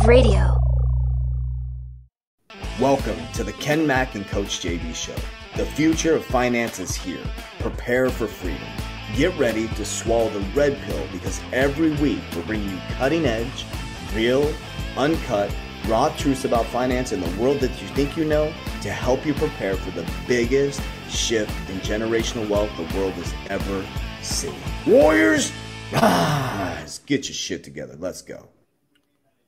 Radio. Welcome to the Ken Mack and Coach JV Show. The future of finance is here. Prepare for freedom. Get ready to swallow the red pill because every week we're bringing you cutting edge, real, uncut, raw truths about finance in the world that you think you know to help you prepare for the biggest shift in generational wealth the world has ever seen. Warriors, rise! Get your shit together. Let's go.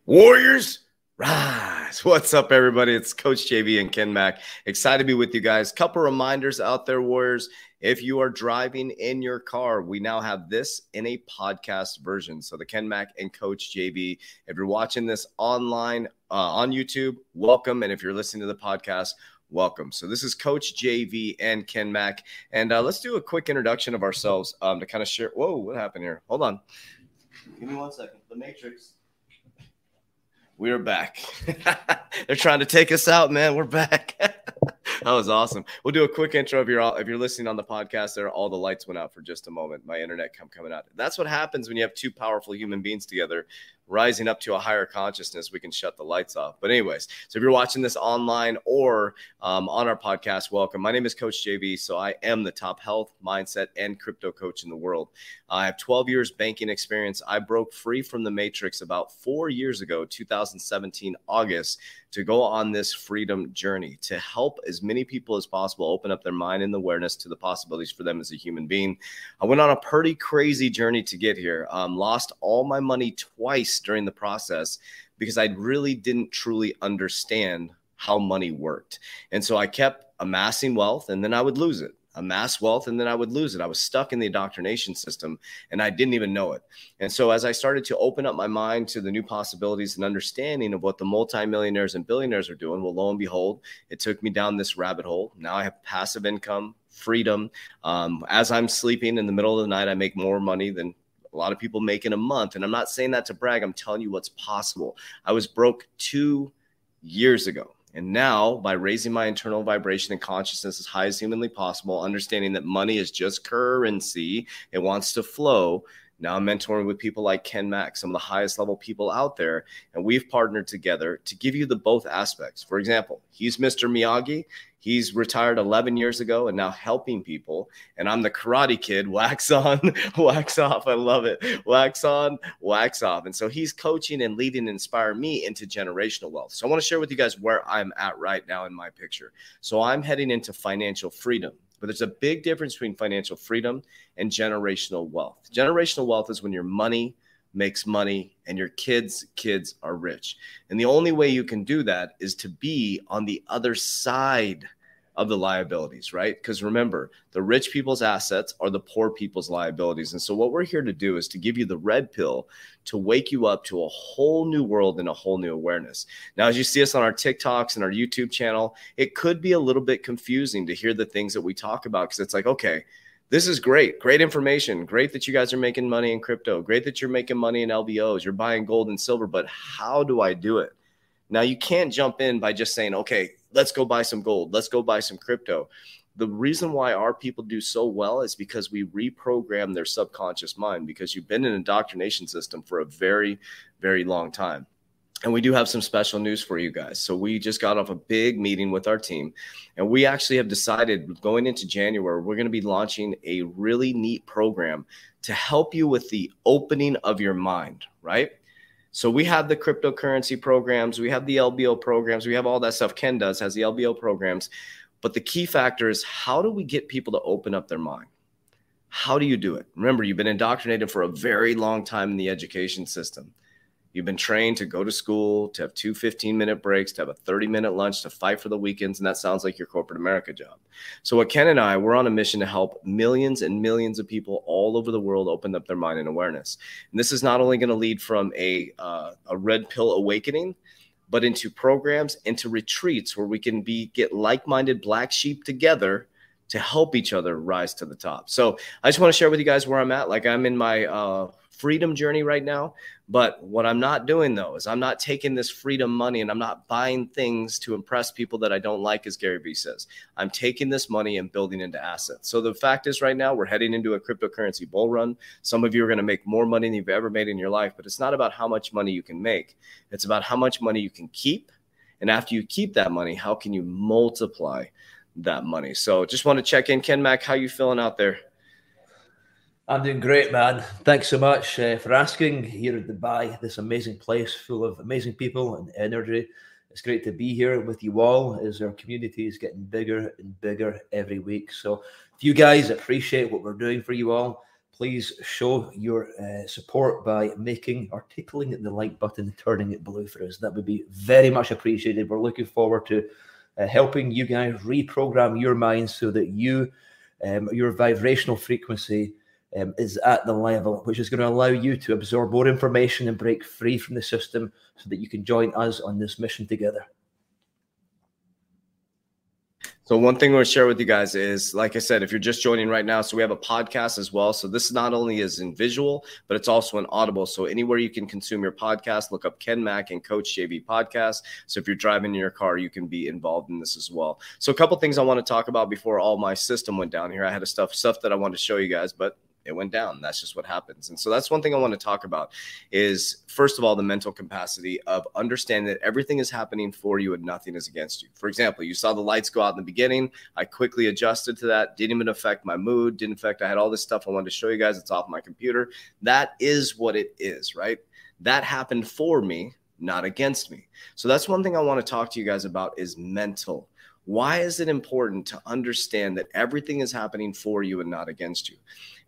Warriors, rise. What's up, everybody? It's Coach JV and Ken Mack. Excited to be with you guys. Couple reminders out there, Warriors. If you are driving in your car, we now have this in a podcast version. So the Ken Mack and Coach JV. If you're watching this online uh, on YouTube, welcome. And if you're listening to the podcast, welcome. So this is Coach JV and Ken Mack, and uh, let's do a quick introduction of ourselves um, to kind of share. Whoa, what happened here? Hold on. Give me one second. The Matrix. We are back. They're trying to take us out, man. We're back. that was awesome. We'll do a quick intro if you're if you're listening on the podcast. There, all the lights went out for just a moment. My internet come coming out. That's what happens when you have two powerful human beings together rising up to a higher consciousness, we can shut the lights off. But, anyways, so if you're watching this online or um, on our podcast, welcome. My name is Coach JV. So, I am the top health, mindset, and crypto coach in the world. I have 12 years banking experience. I broke free from the matrix about four years ago, 2017, August, to go on this freedom journey to help as many people as possible open up their mind and awareness to the possibilities for them as a human being. I went on a pretty crazy journey to get here. Um, lost all my money twice during the process because I really didn't truly understand how money worked. And so I kept amassing wealth and then I would lose it, amass wealth and then I would lose it. I was stuck in the indoctrination system and I didn't even know it. And so as I started to open up my mind to the new possibilities and understanding of what the multimillionaires and billionaires are doing, well, lo and behold, it took me down this rabbit hole. Now I have passive income, freedom. Um, as I'm sleeping in the middle of the night, I make more money than a lot of people make in a month. And I'm not saying that to brag, I'm telling you what's possible. I was broke two years ago. And now, by raising my internal vibration and consciousness as high as humanly possible, understanding that money is just currency, it wants to flow. Now I'm mentoring with people like Ken Mack, some of the highest level people out there, and we've partnered together to give you the both aspects. For example, he's Mr. Miyagi. He's retired 11 years ago and now helping people. And I'm the karate kid, wax on, wax off. I love it. Wax on, wax off. And so he's coaching and leading and inspire me into generational wealth. So I want to share with you guys where I'm at right now in my picture. So I'm heading into financial freedom. But there's a big difference between financial freedom and generational wealth. Generational wealth is when your money makes money and your kids kids are rich. And the only way you can do that is to be on the other side of the liabilities right? Because remember the rich people's assets are the poor people's liabilities. And so what we're here to do is to give you the red pill to wake you up to a whole new world and a whole new awareness. Now as you see us on our tiktoks and our youtube channel it could be a little bit confusing to hear the things that we talk about because it's like okay this is great. Great information. Great that you guys are making money in crypto. Great that you're making money in LBOs. You're buying gold and silver, but how do I do it? Now, you can't jump in by just saying, okay, let's go buy some gold. Let's go buy some crypto. The reason why our people do so well is because we reprogram their subconscious mind because you've been in an indoctrination system for a very, very long time. And we do have some special news for you guys. So we just got off a big meeting with our team, and we actually have decided going into January, we're going to be launching a really neat program to help you with the opening of your mind, right? So we have the cryptocurrency programs, we have the LBO programs, we have all that stuff. Ken does has the LBO programs, but the key factor is how do we get people to open up their mind? How do you do it? Remember, you've been indoctrinated for a very long time in the education system. You've been trained to go to school, to have two 15 minute breaks, to have a 30 minute lunch, to fight for the weekends. And that sounds like your corporate America job. So, what Ken and I, we're on a mission to help millions and millions of people all over the world open up their mind and awareness. And this is not only going to lead from a, uh, a red pill awakening, but into programs, into retreats where we can be get like minded black sheep together to help each other rise to the top. So I just want to share with you guys where I'm at. Like I'm in my uh, freedom journey right now. But what I'm not doing though is I'm not taking this freedom money and I'm not buying things to impress people that I don't like, as Gary Vee says. I'm taking this money and building into assets. So the fact is, right now, we're heading into a cryptocurrency bull run. Some of you are going to make more money than you've ever made in your life, but it's not about how much money you can make, it's about how much money you can keep. And after you keep that money, how can you multiply that money? So just want to check in. Ken Mack, how you feeling out there? I'm doing great, man. Thanks so much uh, for asking. Here in Dubai, this amazing place full of amazing people and energy. It's great to be here with you all as our community is getting bigger and bigger every week. So, if you guys appreciate what we're doing for you all, please show your uh, support by making or tickling the like button, and turning it blue for us. That would be very much appreciated. We're looking forward to uh, helping you guys reprogram your mind so that you, um, your vibrational frequency, um, is at the level which is going to allow you to absorb more information and break free from the system so that you can join us on this mission together. So one thing we'll share with you guys is, like I said, if you're just joining right now, so we have a podcast as well. So this not only is in visual, but it's also in audible. So anywhere you can consume your podcast, look up Ken Mack and Coach JV podcast. So if you're driving in your car, you can be involved in this as well. So a couple things I want to talk about before all my system went down here. I had a stuff stuff that I wanted to show you guys, but it went down. That's just what happens. And so that's one thing I want to talk about is first of all the mental capacity of understanding that everything is happening for you and nothing is against you. For example, you saw the lights go out in the beginning. I quickly adjusted to that. Didn't even affect my mood. Didn't affect. I had all this stuff I wanted to show you guys. It's off my computer. That is what it is, right? That happened for me, not against me. So that's one thing I want to talk to you guys about is mental. Why is it important to understand that everything is happening for you and not against you?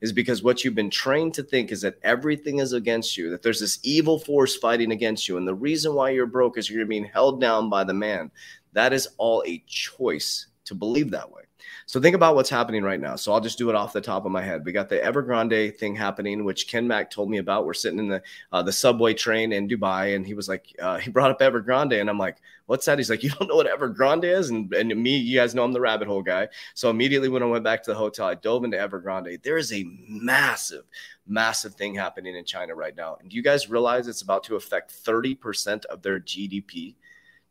is because what you've been trained to think is that everything is against you, that there's this evil force fighting against you. And the reason why you're broke is you're being held down by the man. That is all a choice to believe that way. So think about what's happening right now. So I'll just do it off the top of my head. We got the Evergrande thing happening, which Ken Mack told me about. We're sitting in the uh, the subway train in Dubai, and he was like, uh, he brought up Evergrande, and I'm like, what's that? He's like, you don't know what Evergrande is, and and me, you guys know I'm the rabbit hole guy. So immediately when I went back to the hotel, I dove into Evergrande. There is a massive, massive thing happening in China right now, and do you guys realize it's about to affect 30% of their GDP?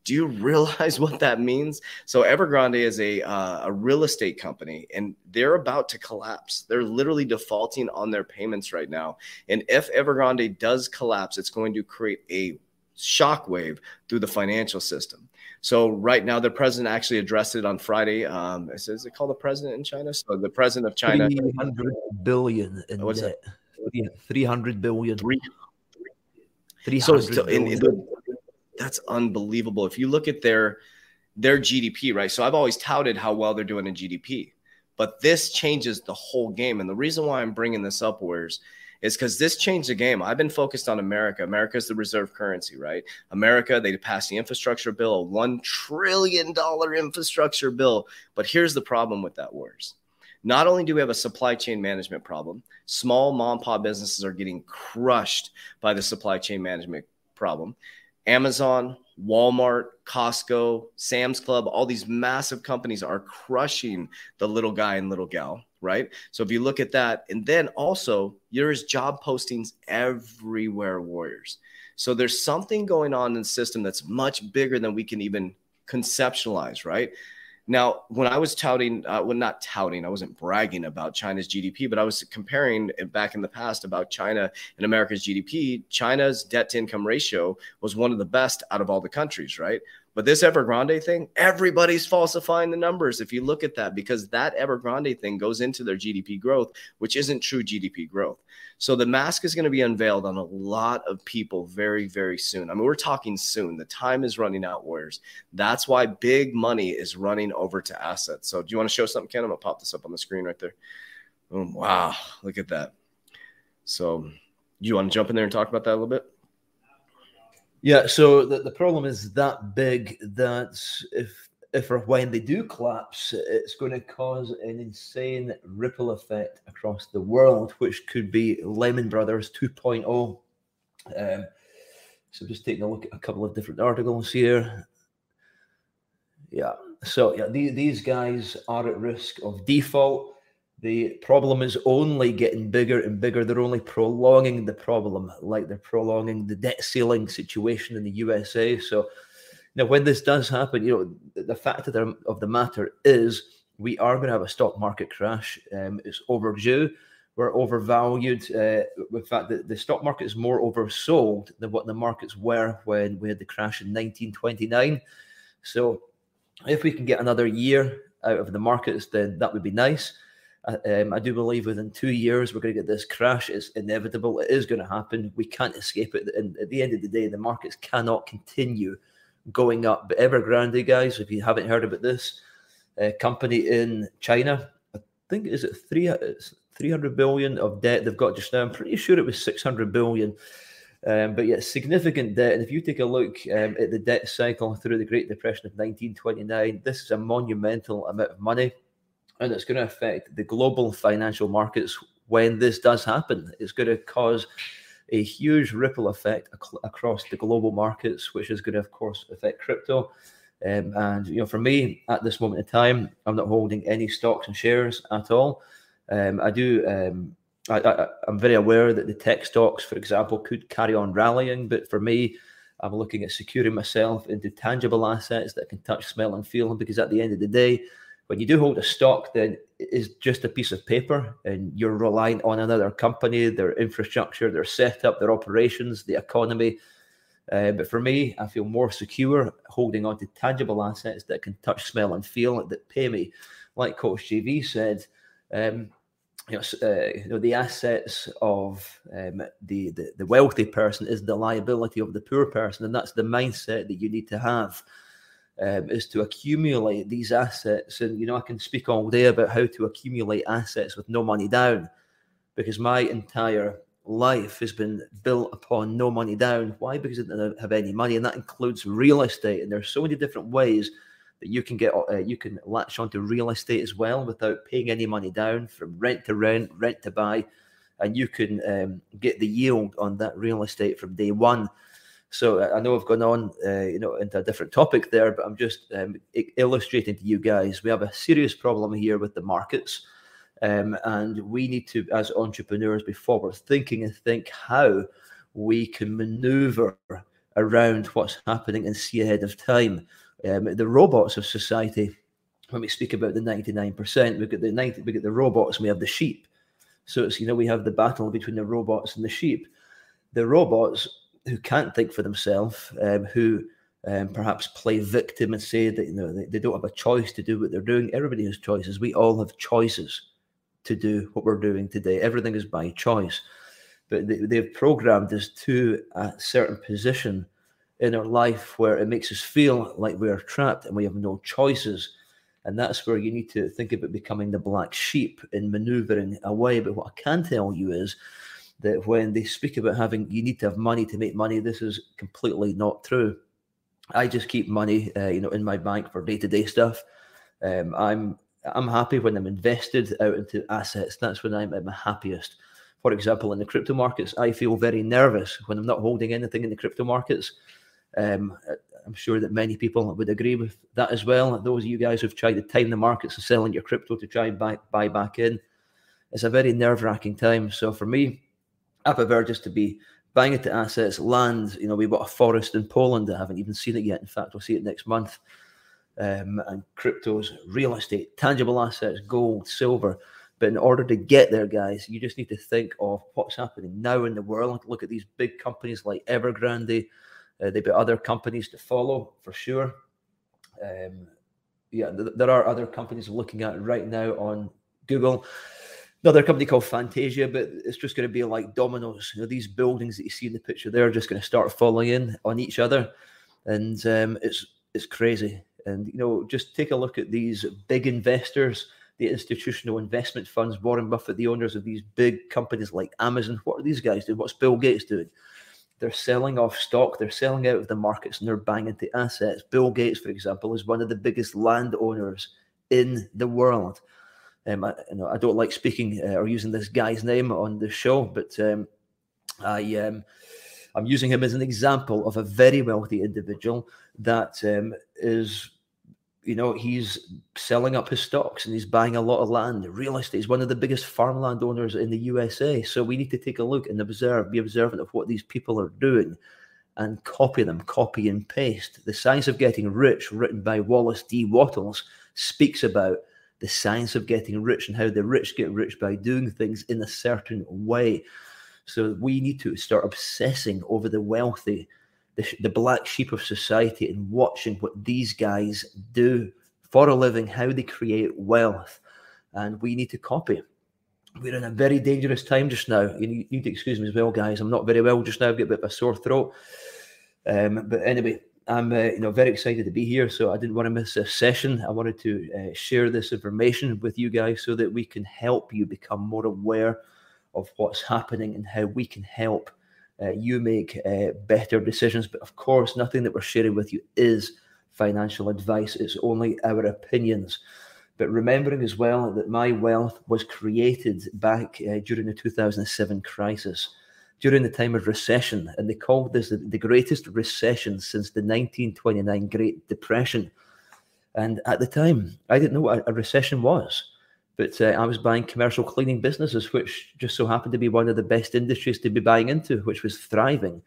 Do you realize what that means? So Evergrande is a uh, a real estate company, and they're about to collapse. They're literally defaulting on their payments right now. And if Evergrande does collapse, it's going to create a shockwave through the financial system. So right now, the president actually addressed it on Friday. Um, is, is it called the president in China? So the president of China, 300 billion in What's debt. That? 300 billion. Three, 300 so, in, in the, that's unbelievable. If you look at their their GDP, right? So I've always touted how well they're doing in GDP, but this changes the whole game. And the reason why I'm bringing this up, is is because this changed the game. I've been focused on America. America is the reserve currency, right? America, they passed the infrastructure bill, a $1 trillion infrastructure bill. But here's the problem with that, Warriors. Not only do we have a supply chain management problem, small mom and pop businesses are getting crushed by the supply chain management problem. Amazon, Walmart, Costco, Sam's Club, all these massive companies are crushing the little guy and little gal, right? So if you look at that, and then also there's job postings everywhere, Warriors. So there's something going on in the system that's much bigger than we can even conceptualize, right? Now, when I was touting, uh, well, not touting, I wasn't bragging about China's GDP, but I was comparing back in the past about China and America's GDP. China's debt to income ratio was one of the best out of all the countries, right? But this Evergrande thing, everybody's falsifying the numbers if you look at that, because that Evergrande thing goes into their GDP growth, which isn't true GDP growth. So the mask is going to be unveiled on a lot of people very, very soon. I mean, we're talking soon. The time is running out, Warriors. That's why big money is running over to assets. So do you want to show something, Ken? I'm going to pop this up on the screen right there. Boom. Wow. Look at that. So you want to jump in there and talk about that a little bit? Yeah, so the, the problem is that big that if if or when they do collapse, it's going to cause an insane ripple effect across the world, which could be Lehman Brothers 2.0. Um, so just taking a look at a couple of different articles here. Yeah, So yeah, these, these guys are at risk of default. The problem is only getting bigger and bigger. They're only prolonging the problem, like they're prolonging the debt ceiling situation in the USA. So now, when this does happen, you know the fact of the, of the matter is we are going to have a stock market crash. Um, it's overdue. We're overvalued. Uh, fact, the, the stock market is more oversold than what the markets were when we had the crash in 1929. So, if we can get another year out of the markets, then that would be nice. Uh, um, I do believe within two years we're going to get this crash. It's inevitable. It is going to happen. We can't escape it. And at the end of the day, the markets cannot continue going up. But Evergrande, guys, if you haven't heard about this, a company in China, I think is it three it's 300 billion of debt they've got just now. I'm pretty sure it was 600 billion. Um, but yeah, significant debt. And if you take a look um, at the debt cycle through the Great Depression of 1929, this is a monumental amount of money. And it's going to affect the global financial markets when this does happen. It's going to cause a huge ripple effect ac- across the global markets, which is going to, of course, affect crypto. Um, and you know, for me at this moment in time, I'm not holding any stocks and shares at all. Um, I do. Um, I, am very aware that the tech stocks, for example, could carry on rallying, but for me, I'm looking at securing myself into tangible assets that can touch, smell, and feel. Because at the end of the day, when you do hold a stock, then it is just a piece of paper, and you're relying on another company, their infrastructure, their setup, their operations, the economy. Uh, but for me, I feel more secure holding on to tangible assets that can touch, smell, and feel that pay me. Like Coach JV said, um, you know, uh, you know, the assets of um, the, the the wealthy person is the liability of the poor person, and that's the mindset that you need to have um, is to accumulate these assets. And, you know, I can speak all day about how to accumulate assets with no money down because my entire life has been built upon no money down. Why? Because I don't have any money. And that includes real estate. And there's so many different ways that you can get, uh, you can latch onto real estate as well without paying any money down from rent to rent, rent to buy. And you can um, get the yield on that real estate from day one. So I know I've gone on, uh, you know, into a different topic there, but I'm just um, illustrating to you guys we have a serious problem here with the markets, um, and we need to, as entrepreneurs, be forward thinking and think how we can maneuver around what's happening and see ahead of time. Um, the robots of society. When we speak about the 99%, we've got the 90, we get the robots, and we have the sheep. So it's you know we have the battle between the robots and the sheep. The robots who can't think for themselves, um, who um, perhaps play victim and say that you know they, they, don't have a choice to do what they're doing. Everybody has choices. We all have choices to do what we're doing today. Everything is by choice, but they, they've programmed us to a certain position in our life where it makes us feel like we are trapped and we have no choices. And that's where you need to think about becoming the black sheep and maneuvering away. But what I can tell you is that when they speak about having you need to have money to make money, this is completely not true. I just keep money, uh, you know, in my bank for day to day stuff. Um, I'm I'm happy when I'm invested out into assets. That's when I'm at my happiest. For example, in the crypto markets, I feel very nervous when I'm not holding anything in the crypto markets. Um, I'm sure that many people would agree with that as well. Those of you guys who've tried to time the markets and selling your crypto to try and buy, buy back in, it's a very nerve wracking time. So for me, Prefer just to be buying into assets, land. You know, we bought a forest in Poland. I haven't even seen it yet. In fact, we'll see it next month. Um, and cryptos, real estate, tangible assets, gold, silver. But in order to get there, guys, you just need to think of what's happening now in the world. Look at these big companies like Evergrande. Uh, they've got other companies to follow for sure. Um, yeah, th- there are other companies looking at right now on Google another company called Fantasia, but it's just going to be like dominoes. You know, these buildings that you see in the picture, they're just going to start falling in on each other, and um, it's it's crazy. And you know, just take a look at these big investors, the institutional investment funds, Warren Buffett, the owners of these big companies like Amazon. What are these guys doing? What's Bill Gates doing? They're selling off stock. They're selling out of the markets and they're buying into assets. Bill Gates, for example, is one of the biggest landowners in the world. Um, I, you know, I don't like speaking uh, or using this guy's name on the show, but um, I um, I'm using him as an example of a very wealthy individual that um, is you know, he's selling up his stocks and he's buying a lot of land. Real estate is one of the biggest farmland owners in the USA. So we need to take a look and observe, be observant of what these people are doing and copy them, copy and paste. The Science of Getting Rich, written by Wallace D. Wattles, speaks about the science of getting rich and how the rich get rich by doing things in a certain way. So we need to start obsessing over the wealthy, the, the black sheep of society, and watching what these guys do for a living, how they create wealth. And we need to copy. We're in a very dangerous time just now. You need to excuse me as well, guys. I'm not very well just now. I've got a bit of a sore throat. Um, but anyway, I'm uh, you know very excited to be here. So I didn't want to miss this session. I wanted to uh, share this information with you guys so that we can help you become more aware of what's happening and how we can help uh, you make uh, better decisions. But of course, nothing that we're sharing with you is financial advice. It's only our opinions. But remembering as well that my wealth was created back uh, during the 2007 crisis during the time of recession, and they called this the, greatest recession since the 1929 Great Depression. And at the time, I didn't know what a, a recession was, but uh, I was buying commercial cleaning businesses, which just so happened to be one of the best industries to be buying into, which was thriving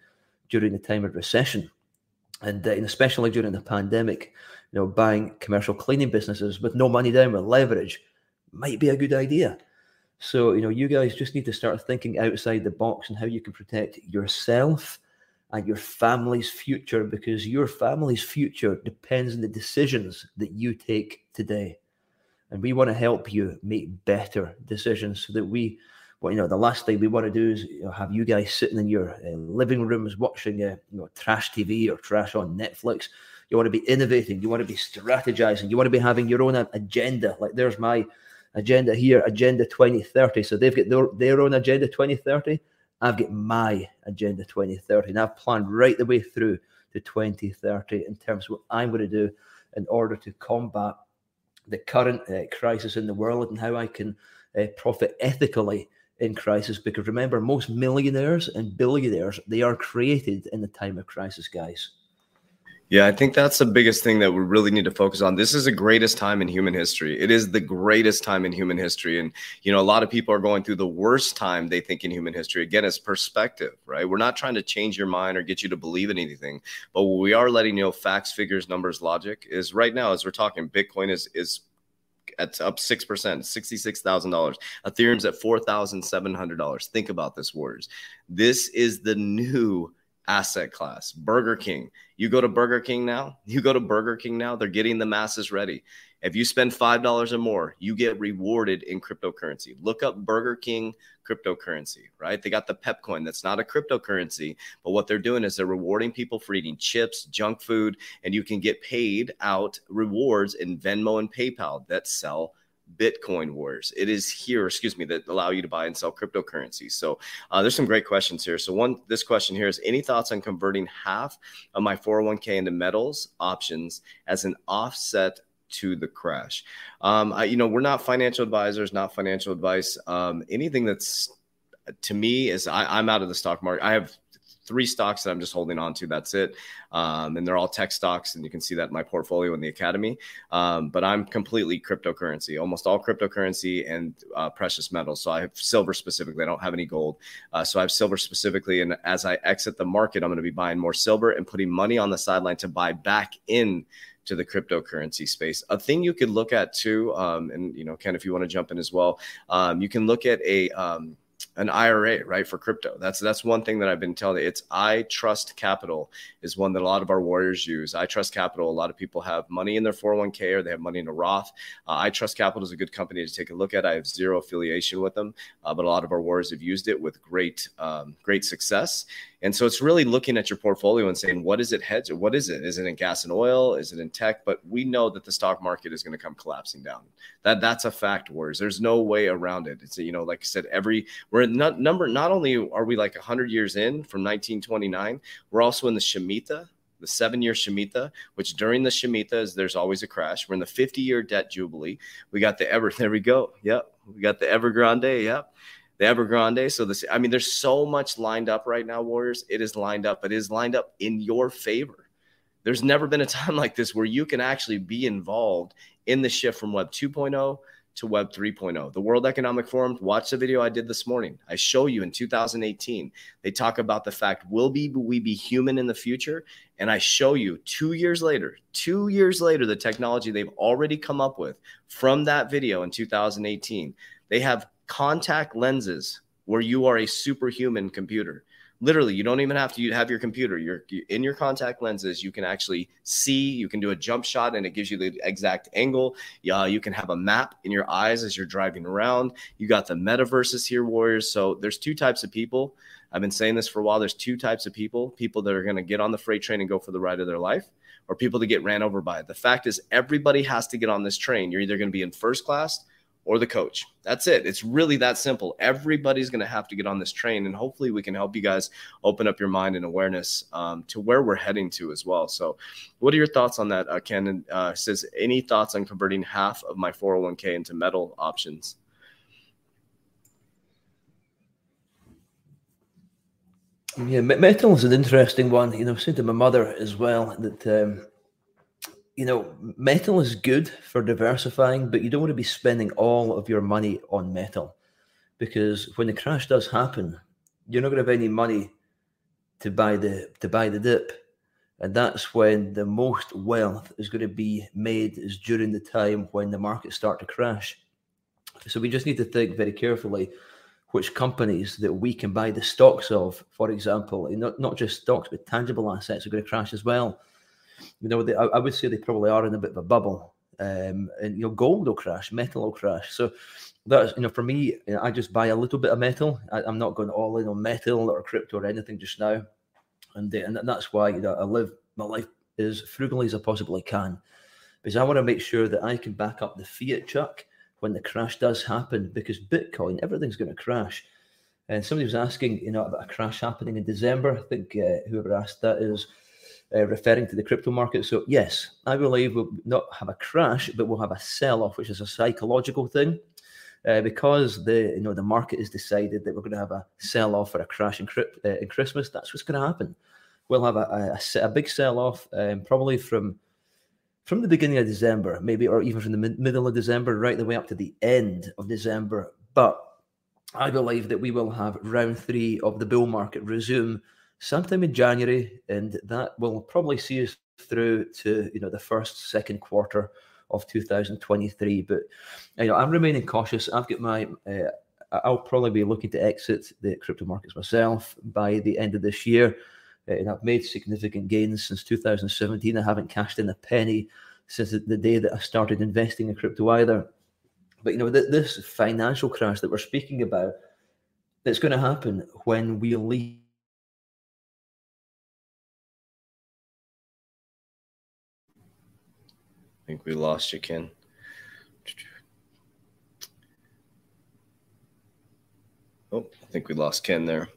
during the time of recession. And, uh, and especially during the pandemic, you know, buying commercial cleaning businesses with no money down with leverage might be a good idea. So, you know, you guys just need to start thinking outside the box and how you can protect yourself and your family's future because your family's future depends on the decisions that you take today. And we want to help you make better decisions so that we, well, you know, the last thing we want to do is you know, have you guys sitting in your uh, living rooms watching, uh, you know, trash TV or trash on Netflix. You want to be innovating. You want to be strategizing. You want to be having your own agenda. Like there's my agenda here, Agenda 2030. So they've got their, their own Agenda 2030. I've got my Agenda 2030. And I've planned right the way through to 2030 in terms of what I'm going to do in order to combat the current uh, crisis in the world and how I can uh, profit ethically in crisis. Because remember, most millionaires and billionaires, they are created in the time of crisis, guys. Yeah, I think that's the biggest thing that we really need to focus on. This is the greatest time in human history. It is the greatest time in human history. And, you know, a lot of people are going through the worst time they think in human history. Again, it's perspective, right? We're not trying to change your mind or get you to believe in anything, but we are letting you know facts, figures, numbers, logic is right now, as we're talking, Bitcoin is, is, at up 6%, $66,000. Ethereum's at $4,700. Think about this, Warriors. This is the new asset class. Burger King. You go to Burger King now, you go to Burger King now, they're getting the masses ready. If you spend $5 or more, you get rewarded in cryptocurrency. Look up Burger King cryptocurrency, right? They got the Pepcoin. That's not a cryptocurrency, but what they're doing is they're rewarding people for eating chips, junk food, and you can get paid out rewards in Venmo and PayPal that sell Bitcoin wars. It is here, excuse me, that allow you to buy and sell cryptocurrencies. So uh, there's some great questions here. So one, this question here is: Any thoughts on converting half of my 401k into metals options as an offset to the crash? Um, I, you know, we're not financial advisors, not financial advice. Um, anything that's to me is I, I'm out of the stock market. I have three stocks that I'm just holding on to. That's it. Um, and they're all tech stocks. And you can see that in my portfolio in the academy. Um, but I'm completely cryptocurrency, almost all cryptocurrency and uh, precious metals. So I have silver specifically. I don't have any gold. Uh, so I have silver specifically. And as I exit the market, I'm going to be buying more silver and putting money on the sideline to buy back in to the cryptocurrency space. A thing you could look at too, um, and you know, Ken, if you want to jump in as well, um, you can look at a um, an IRA, right, for crypto. That's that's one thing that I've been telling. It's iTrustCapital is one that a lot of our warriors use. iTrustCapital. A lot of people have money in their 401k or they have money in a Roth. Uh, iTrustCapital is a good company to take a look at. I have zero affiliation with them, uh, but a lot of our warriors have used it with great um, great success. And so it's really looking at your portfolio and saying, what is it hedge? What is it? Is it in gas and oil? Is it in tech? But we know that the stock market is going to come collapsing down. That that's a fact, Warriors. There's no way around it. It's you know, like I said, every we're not number. Not only are we like hundred years in from 1929, we're also in the Shemitah, the seven year Shemitah, which during the Shemitah there's always a crash. We're in the 50 year debt jubilee. We got the ever. There we go. Yep. We got the Evergrande. Yep the Evergrande. So this, I mean, there's so much lined up right now, Warriors. It is lined up, but it is lined up in your favor. There's never been a time like this where you can actually be involved in the shift from Web 2.0 to Web 3.0. The World Economic Forum, watch the video I did this morning. I show you in 2018, they talk about the fact, will be, we be human in the future? And I show you two years later, two years later, the technology they've already come up with from that video in 2018. They have contact lenses where you are a superhuman computer. Literally you don't even have to have your computer. You're in your contact lenses. You can actually see. You can do a jump shot and it gives you the exact angle. Yeah you can have a map in your eyes as you're driving around. You got the metaverses here warriors. So there's two types of people. I've been saying this for a while. There's two types of people. People that are going to get on the freight train and go for the ride of their life or people to get ran over by. It the fact is everybody has to get on this train. You're either going to be in first class or the coach. That's it. It's really that simple. Everybody's going to have to get on this train, and hopefully, we can help you guys open up your mind and awareness um, to where we're heading to as well. So, what are your thoughts on that, uh, Ken? Uh, says any thoughts on converting half of my 401k into metal options? Yeah, metal is an interesting one. You know, I've said to my mother as well that um, you know, metal is good for diversifying, but you don't want to be spending all of your money on metal because when the crash does happen, you're not going to have any money to buy the to buy the dip, and that's when the most wealth is going to be made is during the time when the markets start to crash. So we just need to think very carefully which companies that we can buy the stocks of. For example, not not just stocks, but tangible assets are going to crash as well you know, they, I, I, would say they probably are in a bit of a bubble. Um, and you know, gold will crash, metal will crash. So that's you know, for me, I just buy a little bit of metal. I, am not going all in on metal or crypto or anything just now, and uh, and that's why you know, I live my life as frugally as I possibly can, because I want to make sure that I can back up the fiat chuck when the crash does happen. Because Bitcoin, everything's going to crash. And somebody was asking, you know, about a crash happening in December. I think uh, whoever asked that is uh, referring to the crypto market. So yes, I believe we'll not have a crash, but we'll have a sell-off, which is a psychological thing. Uh, because the you know the market has decided that we're going to have a sell off or a crash in, uh, in Christmas, that's what's going to happen. We'll have a, a, a big sell off, um, probably from from the beginning of December, maybe, or even from the mid- middle of December, right the way up to the end of December. But I believe that we will have round three of the bull market resume sometime in January, and that will probably see us through to you know the first second quarter of 2023. But you know, I'm remaining cautious. I've got my uh, I'll probably be looking to exit the crypto markets myself by the end of this year. Uh, and I've made significant gains since 2017. I haven't cashed in a penny since the day that I started investing in crypto either. But you know, th- this financial crash that we're speaking about, it's going to happen when we leave think we lost you, Ken. Oh, I think we lost Ken there.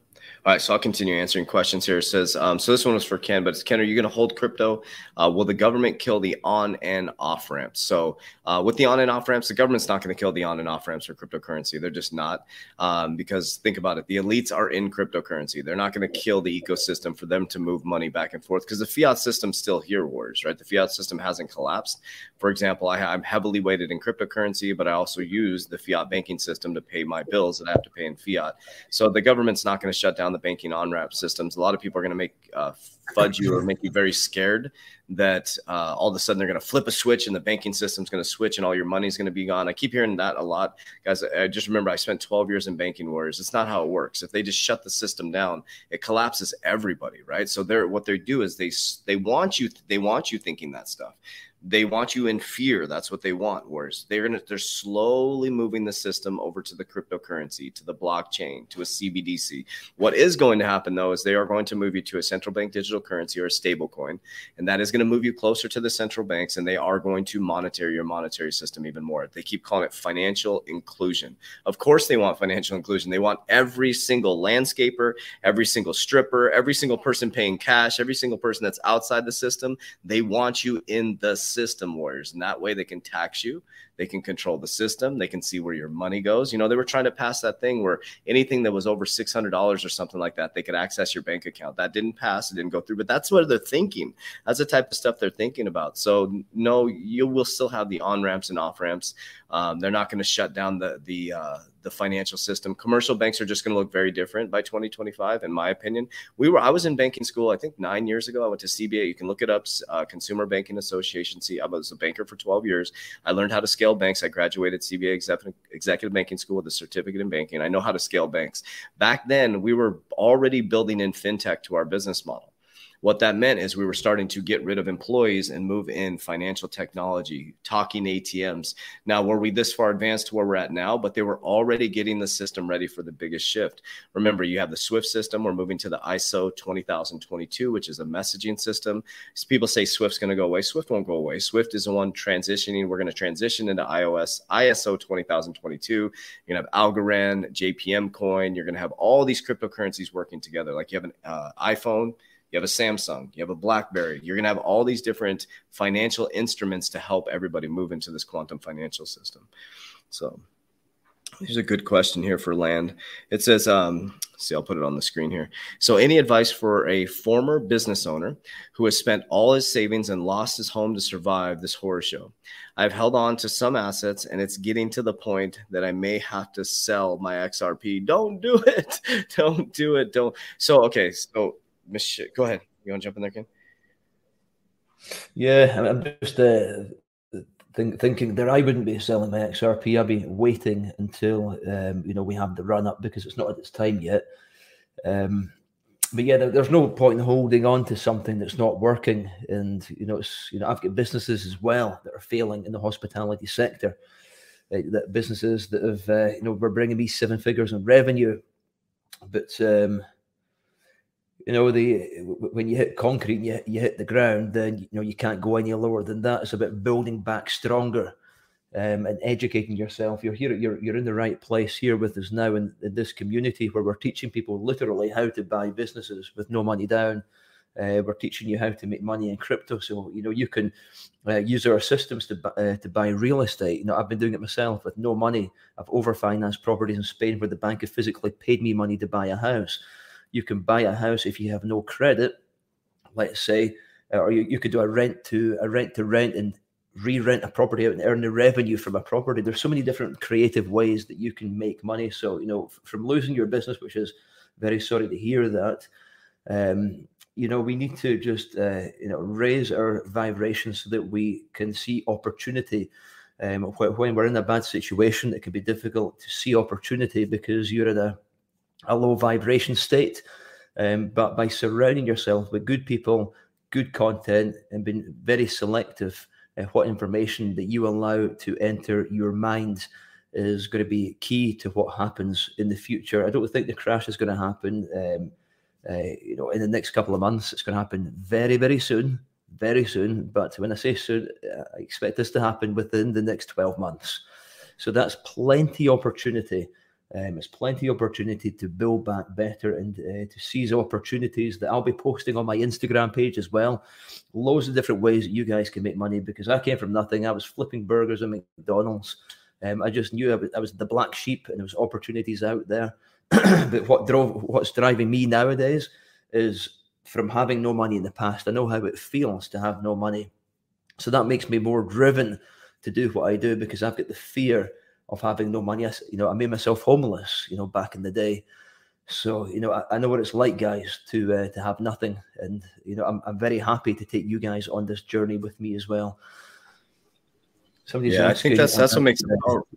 All right, so I'll continue answering questions here. It says, um, so this one was for Ken, but it's Ken, are you going to hold crypto? Uh, will the government kill the on and off ramps? So uh, with the on and off ramps, the government's not going to kill the on and off ramps for cryptocurrency. They're just not, um, because think about it, the elites are in cryptocurrency. They're not going to kill the ecosystem for them to move money back and forth because the fiat system's still here, wars, right? The fiat system hasn't collapsed. For example, I, I'm heavily weighted in cryptocurrency, but I also use the fiat banking system to pay my bills that I have to pay in fiat. So the government's not going to shut down the banking on ramp systems. A lot of people are going to make uh, fudge you or make you very scared that uh, all of a sudden they're going to flip a switch and the banking system's going to switch and all your money's going to be gone. I keep hearing that a lot, guys. I just remember I spent 12 years in banking wars. It's not how it works. If they just shut the system down, it collapses everybody, right? So they're what they do is they they want you they want you thinking that stuff they want you in fear. That's what they want. Whereas they're gonna they're slowly moving the system over to the cryptocurrency, to the blockchain, to a CBDC. What is going to happen though is they are going to move you to a central bank digital currency or a stable coin, and that is going to move you closer to the central banks, and they are going to monitor your monetary system even more. They keep calling it financial inclusion. Of course, they want financial inclusion. They want every single landscaper, every single stripper, every single person paying cash, every single person that's outside the system. They want you in the system warriors. And that way they can tax you, they can control the system, they can see where your money goes. You know, they were trying to pass that thing where anything that was over $600 or something like that, they could access your bank account. That didn't pass, it didn't go through, but that's what they're thinking. That's the type of stuff they're thinking about. So, no, you will still have the on ramps and off ramps. Um, they're not going to shut down the, the, uh, the financial system. Commercial banks are just going to look very different by 2025, in my opinion. We were I was in banking school, I think nine years ago. I went to CBA. You can look it up, uh, Consumer Banking Association. See, I was a banker for 12 years. I learned how to scale banks. I graduated CBA executive, executive banking school with a certificate in banking. I know how to scale banks. Back then, we were already building in fintech to our business model. What that meant is we were starting to get rid of employees and move in financial technology, talking ATMs. Now, were we this far advanced to where we're at now? But they were already getting the system ready for the biggest shift. Remember, you have the Swift system. We're moving to the ISO 20022, which is a messaging system. So people say Swift's going to go away. Swift won't go away. Swift is the one transitioning. We're going to transition into iOS ISO 20022. You're going to have Algorand, JPM coin. You're going to have all these cryptocurrencies working together. Like you have an uh, iPhone you have a Samsung, you have a BlackBerry. You're going to have all these different financial instruments to help everybody move into this quantum financial system. So, here's a good question here for land. It says, um, see, I'll put it on the screen here. So, any advice for a former business owner who has spent all his savings and lost his home to survive this horror show? I've held on to some assets and it's getting to the point that I may have to sell my XRP. Don't do it. Don't do it. Don't. So, okay. So, Miss, go ahead. You want to jump in there, Ken? Yeah, I'm just uh, think, thinking that I wouldn't be selling my XRP. I'd be waiting until um, you know we have the run up because it's not at its time yet. Um, but yeah, there, there's no point in holding on to something that's not working. And you know, it's you know, I've got businesses as well that are failing in the hospitality sector. Uh, that businesses that have uh, you know were bringing me seven figures in revenue, but um, you know the when you hit concrete you, you hit the ground then you know you can't go any lower than that. It's about building back stronger um, and educating yourself. You're here you're, you're in the right place here with us now in, in this community where we're teaching people literally how to buy businesses with no money down. Uh, we're teaching you how to make money in crypto. So you know you can uh, use our systems to, uh, to buy real estate. You know i've been doing it myself with no money. I've overfinanced properties in spain where the bank has physically paid me money to buy a house you can buy a house if you have no credit, let's say, uh, or you, you could do a rent to a rent to rent and re-rent a property out and earn the revenue from a property. There's so many different creative ways that you can make money. So you know, from losing your business, which is very sorry to hear that. Um, you know, we need to just uh, you know raise our vibration so that we can see opportunity. Um, when we're in a bad situation, it can be difficult to see opportunity because you're in a a low vibration state. Um, but by surrounding yourself with good people, good content, and being very selective uh, what information that you allow to enter your mind is going to be key to what happens in the future. I don't think the crash is going to happen. Um, uh, you know, in the next couple of months, it's going to happen very, very soon, very soon. But when I say soon, I expect this to happen within the next 12 months. So that's plenty opportunity um, it's plenty of opportunity to build back better and uh, to seize opportunities that I'll be posting on my Instagram page as well. Loads of different ways that you guys can make money because I came from nothing. I was flipping burgers at McDonald's. Um, I just knew I was, I was, the black sheep and there was opportunities out there. but what drove, what's driving me nowadays is from having no money in the past. I know how it feels to have no money. So that makes me more driven to do what I do because I've got the fear of having no money. I, You know, I made myself homeless, you know, back in the day. So, you know, I, I know what it's like, guys, to uh, to have nothing. And, you know, I'm, I'm very happy to take you guys on this journey with me as well. Somebody's yeah, I think that's that's what makes it powerful.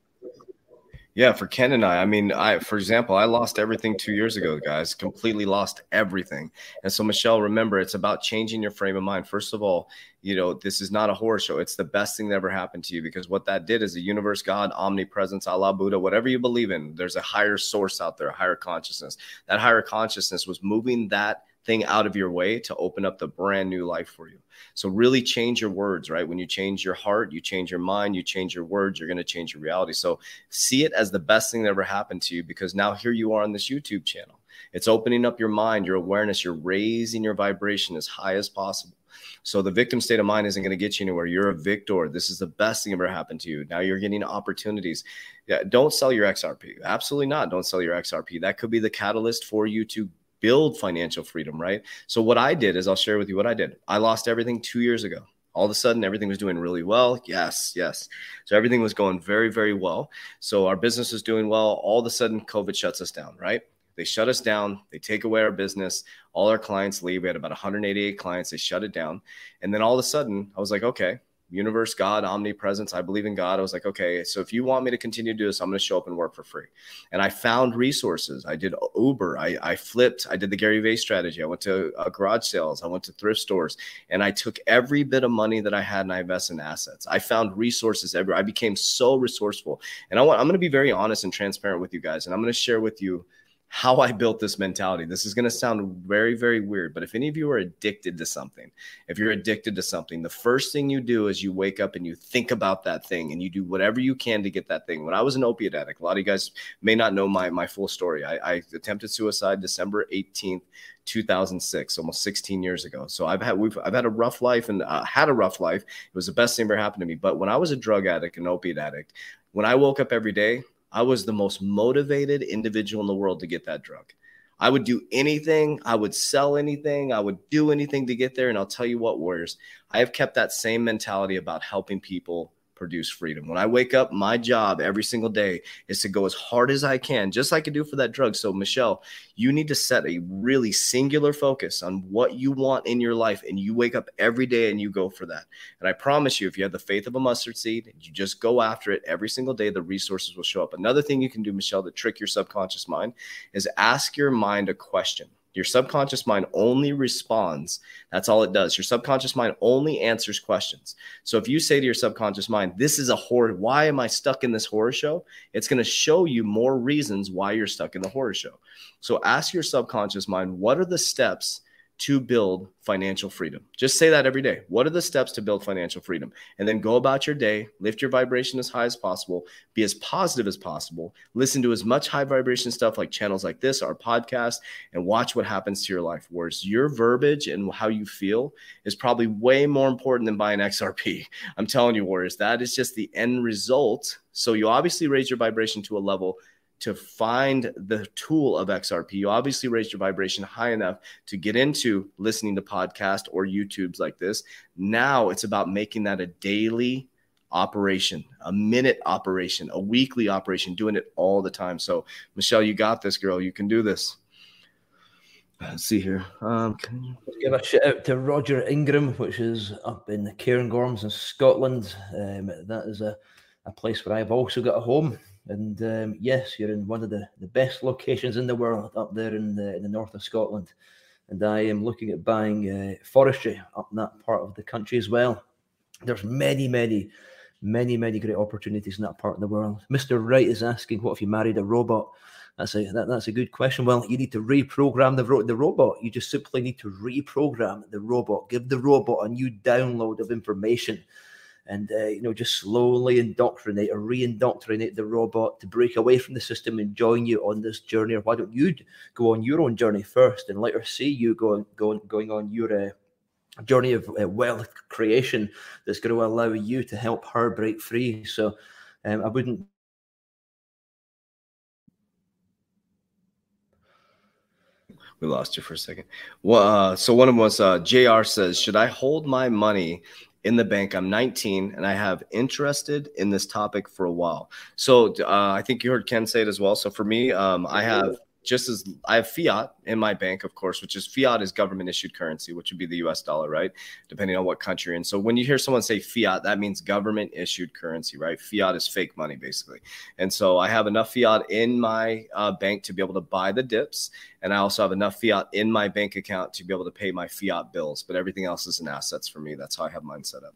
Yeah, for Ken and I, I mean, I for example, I lost everything two years ago, guys. Completely lost everything. And so, Michelle, remember, it's about changing your frame of mind. First of all, you know, this is not a horror show. It's the best thing that ever happened to you because what that did is the universe, God, omnipresence, Allah, Buddha, whatever you believe in, there's a higher source out there, a higher consciousness. That higher consciousness was moving that thing out of your way to open up the brand new life for you. So really change your words, right? When you change your heart, you change your mind, you change your words, you're going to change your reality. So see it as the best thing that ever happened to you because now here you are on this YouTube channel. It's opening up your mind, your awareness, you're raising your vibration as high as possible. So the victim state of mind isn't going to get you anywhere. You're a victor. This is the best thing ever happened to you. Now you're getting opportunities. Yeah, don't sell your XRP. Absolutely not. Don't sell your XRP. That could be the catalyst for you to build financial freedom, right? So what I did is I'll share with you what I did. I lost everything 2 years ago. All of a sudden everything was doing really well. Yes, yes. So everything was going very very well. So our business was doing well. All of a sudden COVID shuts us down, right? They shut us down. They take away our business. All our clients leave. We had about 188 clients. They shut it down. And then all of a sudden, I was like, okay, universe, God, omnipresence. I believe in God. I was like, okay, so if you want me to continue to do this, I'm going to show up and work for free. And I found resources. I did Uber. I, I flipped. I did the Gary Vee strategy. I went to uh, garage sales. I went to thrift stores and I took every bit of money that I had and I invested in assets. I found resources everywhere. I became so resourceful. And I want, I'm going to be very honest and transparent with you guys. And I'm going to share with you how I built this mentality. This is going to sound very, very weird, but if any of you are addicted to something, if you're addicted to something, the first thing you do is you wake up and you think about that thing and you do whatever you can to get that thing. When I was an opiate addict, a lot of you guys may not know my, my full story. I, I attempted suicide December 18th, 2006, almost 16 years ago. So I've had we've I've had a rough life and uh, had a rough life. It was the best thing ever happened to me. But when I was a drug addict, an opiate addict, when I woke up every day, I was the most motivated individual in the world to get that drug. I would do anything, I would sell anything, I would do anything to get there. And I'll tell you what, Warriors, I have kept that same mentality about helping people produce freedom. When I wake up, my job every single day is to go as hard as I can, just like I do for that drug. So, Michelle, you need to set a really singular focus on what you want in your life. And you wake up every day and you go for that. And I promise you, if you have the faith of a mustard seed and you just go after it every single day, the resources will show up. Another thing you can do, Michelle, to trick your subconscious mind is ask your mind a question. Your subconscious mind only responds. That's all it does. Your subconscious mind only answers questions. So if you say to your subconscious mind, This is a horror, why am I stuck in this horror show? It's going to show you more reasons why you're stuck in the horror show. So ask your subconscious mind, What are the steps to build financial freedom. Just say that every day. What are the steps to build financial freedom? And then go about your day, lift your vibration as high as possible, be as positive as possible, listen to as much high vibration stuff like channels like this, our podcast, and watch what happens to your life. Whereas your verbiage and how you feel is probably way more important than buying XRP. I'm telling you, Warriors, that is just the end result. So you obviously raise your vibration to a level to find the tool of XRP. You obviously raised your vibration high enough to get into listening to podcasts or YouTubes like this. Now it's about making that a daily operation, a minute operation, a weekly operation, doing it all the time. So, Michelle, you got this, girl. You can do this. Let's see here. Um, can... Give a shout out to Roger Ingram, which is up in the Cairngorms in Scotland. Um, that is a, a place where I've also got a home. And um, yes, you're in one of the, the best locations in the world up there in the, in the north of Scotland. And I am looking at buying uh, forestry up in that part of the country as well. There's many, many, many, many great opportunities in that part of the world. Mr. Wright is asking, what if you married a robot? That's a that, that's a good question. Well, you need to reprogram the ro- the robot. You just simply need to reprogram the robot. Give the robot a new download of information and uh, you know just slowly indoctrinate or re-indoctrinate the robot to break away from the system and join you on this journey or why don't you go on your own journey first and let her see you going going going on your uh, journey of uh, wealth creation that's going to allow you to help her break free so um, i wouldn't we lost you for a second. Well, uh, so one of was uh, Jr. says, "Should I hold my money in the bank. I'm 19 and I have interested in this topic for a while. So uh, I think you heard Ken say it as well. So for me, um, I have just as I have fiat in my bank, of course, which is fiat is government issued currency, which would be the US dollar, right? Depending on what country. And so when you hear someone say fiat, that means government issued currency, right? Fiat is fake money, basically. And so I have enough fiat in my uh, bank to be able to buy the dips. And I also have enough fiat in my bank account to be able to pay my fiat bills. But everything else is in assets for me. That's how I have mine set up.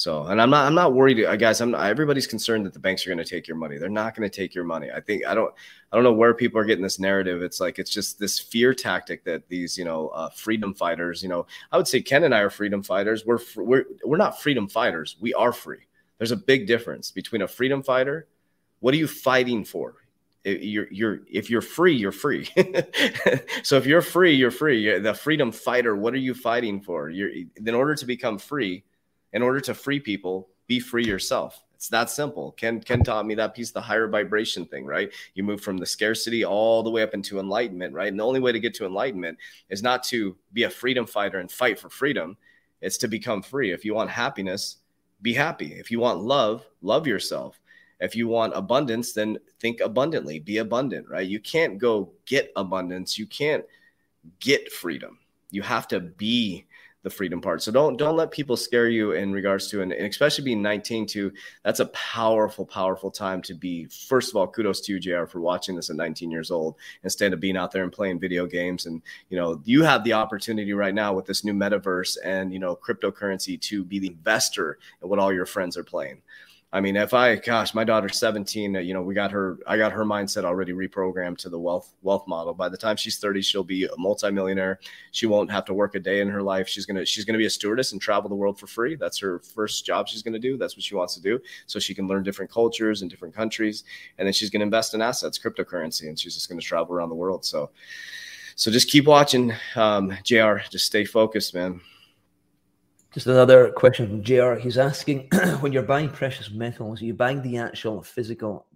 So, and I'm not, I'm not worried, uh, guys. I'm not, everybody's concerned that the banks are going to take your money. They're not going to take your money. I think I don't, I don't know where people are getting this narrative. It's like it's just this fear tactic that these, you know, uh, freedom fighters. You know, I would say Ken and I are freedom fighters. We're we're we're not freedom fighters. We are free. There's a big difference between a freedom fighter. What are you fighting for? you're you're if you're free you're free so if you're free you're free you're the freedom fighter what are you fighting for you're in order to become free in order to free people be free yourself. It's that simple. Ken ken taught me that piece the higher vibration thing right? You move from the scarcity all the way up into enlightenment right? And the only way to get to enlightenment is not to be a freedom fighter and fight for freedom. It's to become free. If you want happiness be happy. If you want love love yourself. If you want abundance, then think abundantly, be abundant, right? You can't go get abundance. You can't get freedom. You have to be the freedom part. So don't don't let people scare you in regards to and, especially being 19 too. That's a powerful, powerful time to be. First of all, kudos to you, JR, for watching this at 19 years old instead of being out there and playing video games. And you know, you have the opportunity right now with this new metaverse and you know cryptocurrency to be the investor in what all your friends are playing. I mean, if I, gosh, my daughter's 17, uh, you know, we got her, I got her mindset already reprogrammed to the wealth, wealth model. By the time she's 30, she'll be a multimillionaire. She won't have to work a day in her life. She's going to, she's going to be a stewardess and travel the world for free. That's her first job she's going to do. That's what she wants to do. So she can learn different cultures and different countries. And then she's going to invest in assets, cryptocurrency, and she's just going to travel around the world. So, so just keep watching, um, JR, just stay focused, man. Just another question from JR. He's asking when you're buying precious metals, are you buying the actual physical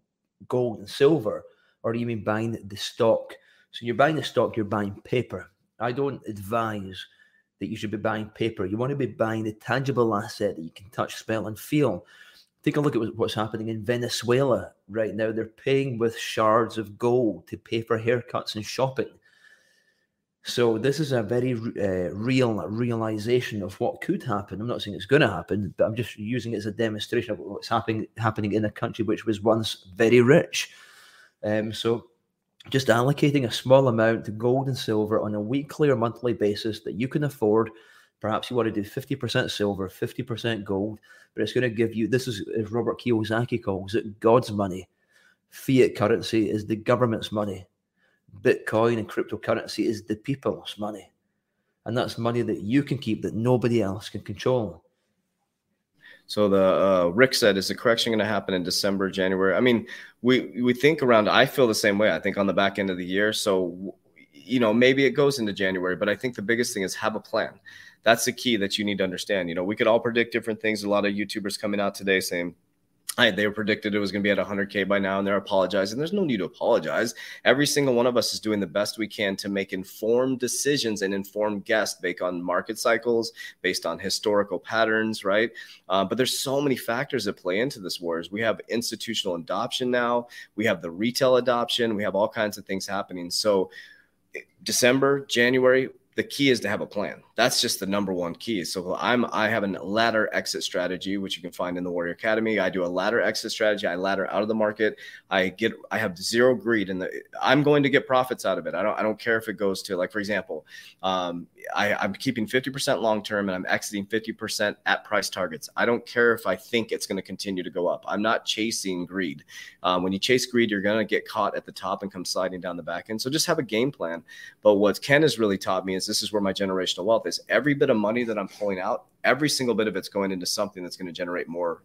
gold and silver, or do you mean buying the stock? So you're buying the stock, you're buying paper. I don't advise that you should be buying paper. You want to be buying the tangible asset that you can touch, smell, and feel. Take a look at what's happening in Venezuela right now. They're paying with shards of gold to pay for haircuts and shopping. So this is a very uh, real realization of what could happen. I'm not saying it's going to happen, but I'm just using it as a demonstration of what's happening happening in a country which was once very rich. Um, so just allocating a small amount to gold and silver on a weekly or monthly basis that you can afford. Perhaps you want to do 50% silver, 50% gold, but it's going to give you this is as Robert Kiyosaki calls it God's money. Fiat currency is the government's money Bitcoin and cryptocurrency is the people's money. And that's money that you can keep that nobody else can control. So the uh, Rick said, is the correction going to happen in December, January? I mean, we we think around. I feel the same way. I think on the back end of the year. So, you know, maybe it goes into January, but I think the biggest thing is have a plan. That's the key that you need to understand. You know, we could all predict different things. A lot of YouTubers coming out today saying I, they were predicted it was going to be at 100K by now, and they're apologizing. There's no need to apologize. Every single one of us is doing the best we can to make informed decisions and informed guests based on market cycles, based on historical patterns, right? Uh, but there's so many factors that play into this wars. We have institutional adoption now, we have the retail adoption, we have all kinds of things happening. So, December, January, the key is to have a plan. That's just the number one key. So I'm I have a ladder exit strategy, which you can find in the Warrior Academy. I do a ladder exit strategy. I ladder out of the market. I get I have zero greed, and I'm going to get profits out of it. I don't I don't care if it goes to like for example, um, I, I'm keeping 50% long term and I'm exiting 50% at price targets. I don't care if I think it's going to continue to go up. I'm not chasing greed. Um, when you chase greed, you're going to get caught at the top and come sliding down the back end. So just have a game plan. But what Ken has really taught me is this is where my generational wealth is. Every bit of money that I'm pulling out, every single bit of it's going into something that's going to generate more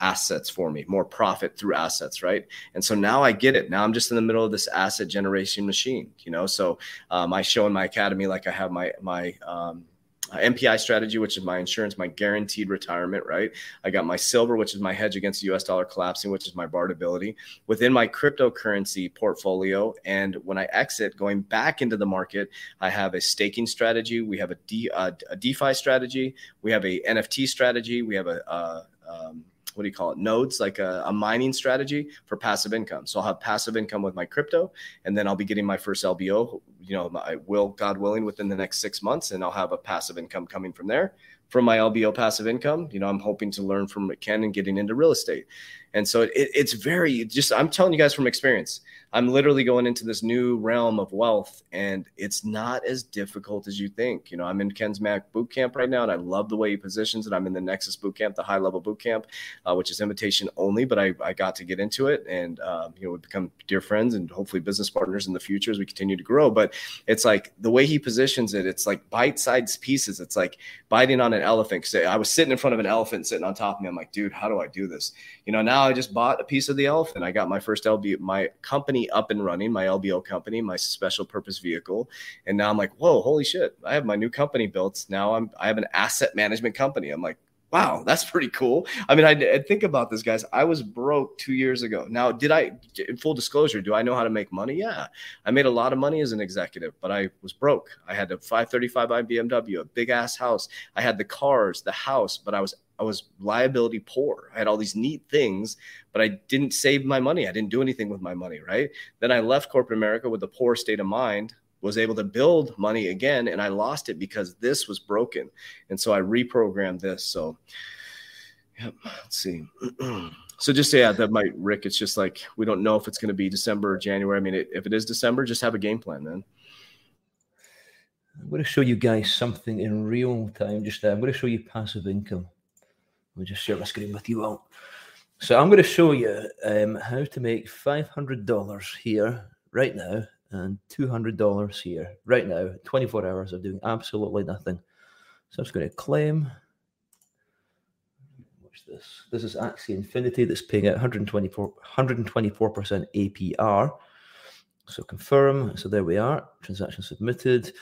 assets for me, more profit through assets, right? And so now I get it. Now I'm just in the middle of this asset generation machine, you know. So um, I show in my academy, like I have my my um, MPI strategy, which is my insurance, my guaranteed retirement, right? I got my silver, which is my hedge against the US dollar collapsing, which is my bartability within my cryptocurrency portfolio. And when I exit, going back into the market, I have a staking strategy. We have a, D, uh, a DeFi strategy. We have a NFT strategy. We have a, a um, what do you call it? Nodes like a, a, mining strategy for passive income. So i'll have passive income with my crypto and then i'll be getting my first lbo you know i will god willing within the next six months and i'll have a passive income coming from there. From my lbo passive income you know i'm hoping to learn from ken and getting into real estate. And so it, it's very just i'm telling you guys from experience I'm literally going into this new realm of wealth, and it's not as difficult as you think. You know, I'm in Ken's Mac boot camp right now, and I love the way he positions it. I'm in the Nexus boot camp, the high level boot camp, uh, which is invitation only, but I, I got to get into it, and um, you know, we become dear friends and hopefully business partners in the future as we continue to grow. But it's like the way he positions it, it's like bite-sized pieces. It's like biting on an elephant. Cause I was sitting in front of an elephant sitting on top of me. I'm like, dude, how do I do this? You know, now I just bought a piece of the elephant. I got my first LBO, my company up and running, my LBO company, my special purpose vehicle, and now I'm like, whoa, holy shit! I have my new company built. Now I'm I have an asset management company. I'm like, wow, that's pretty cool. I mean, I, I, think about this, guys. I was broke two years ago. Now, did I, in full disclosure, do I know how to make money? Yeah, I made a lot of money as an executive, but I was broke. I had a 535i BMW, a big ass house. I had the cars, the house, but I was I was liability poor. I had all these neat things, but I didn't save my money. I didn't do anything with my money, right? Then I left corporate America with a poor state of mind was able to build money again and I lost it because this was broken. And so I reprogrammed this. So yep, let's see. so just yeah, that might Rick, it's just like we don't know if it's going to be December or January. I mean, it, if it is December, just have a game plan, man. I'm going to show you guys something in real time. Just I'm going to show you passive income. Me just share my screen with you all. So I'm going to show you um, how to make $500 here right now and $200 here right now, 24 hours of doing absolutely nothing. So I'm just going to claim. Watch this. This is Axie Infinity that's paying out 124, 124% APR. So confirm. So there we are. Transaction submitted.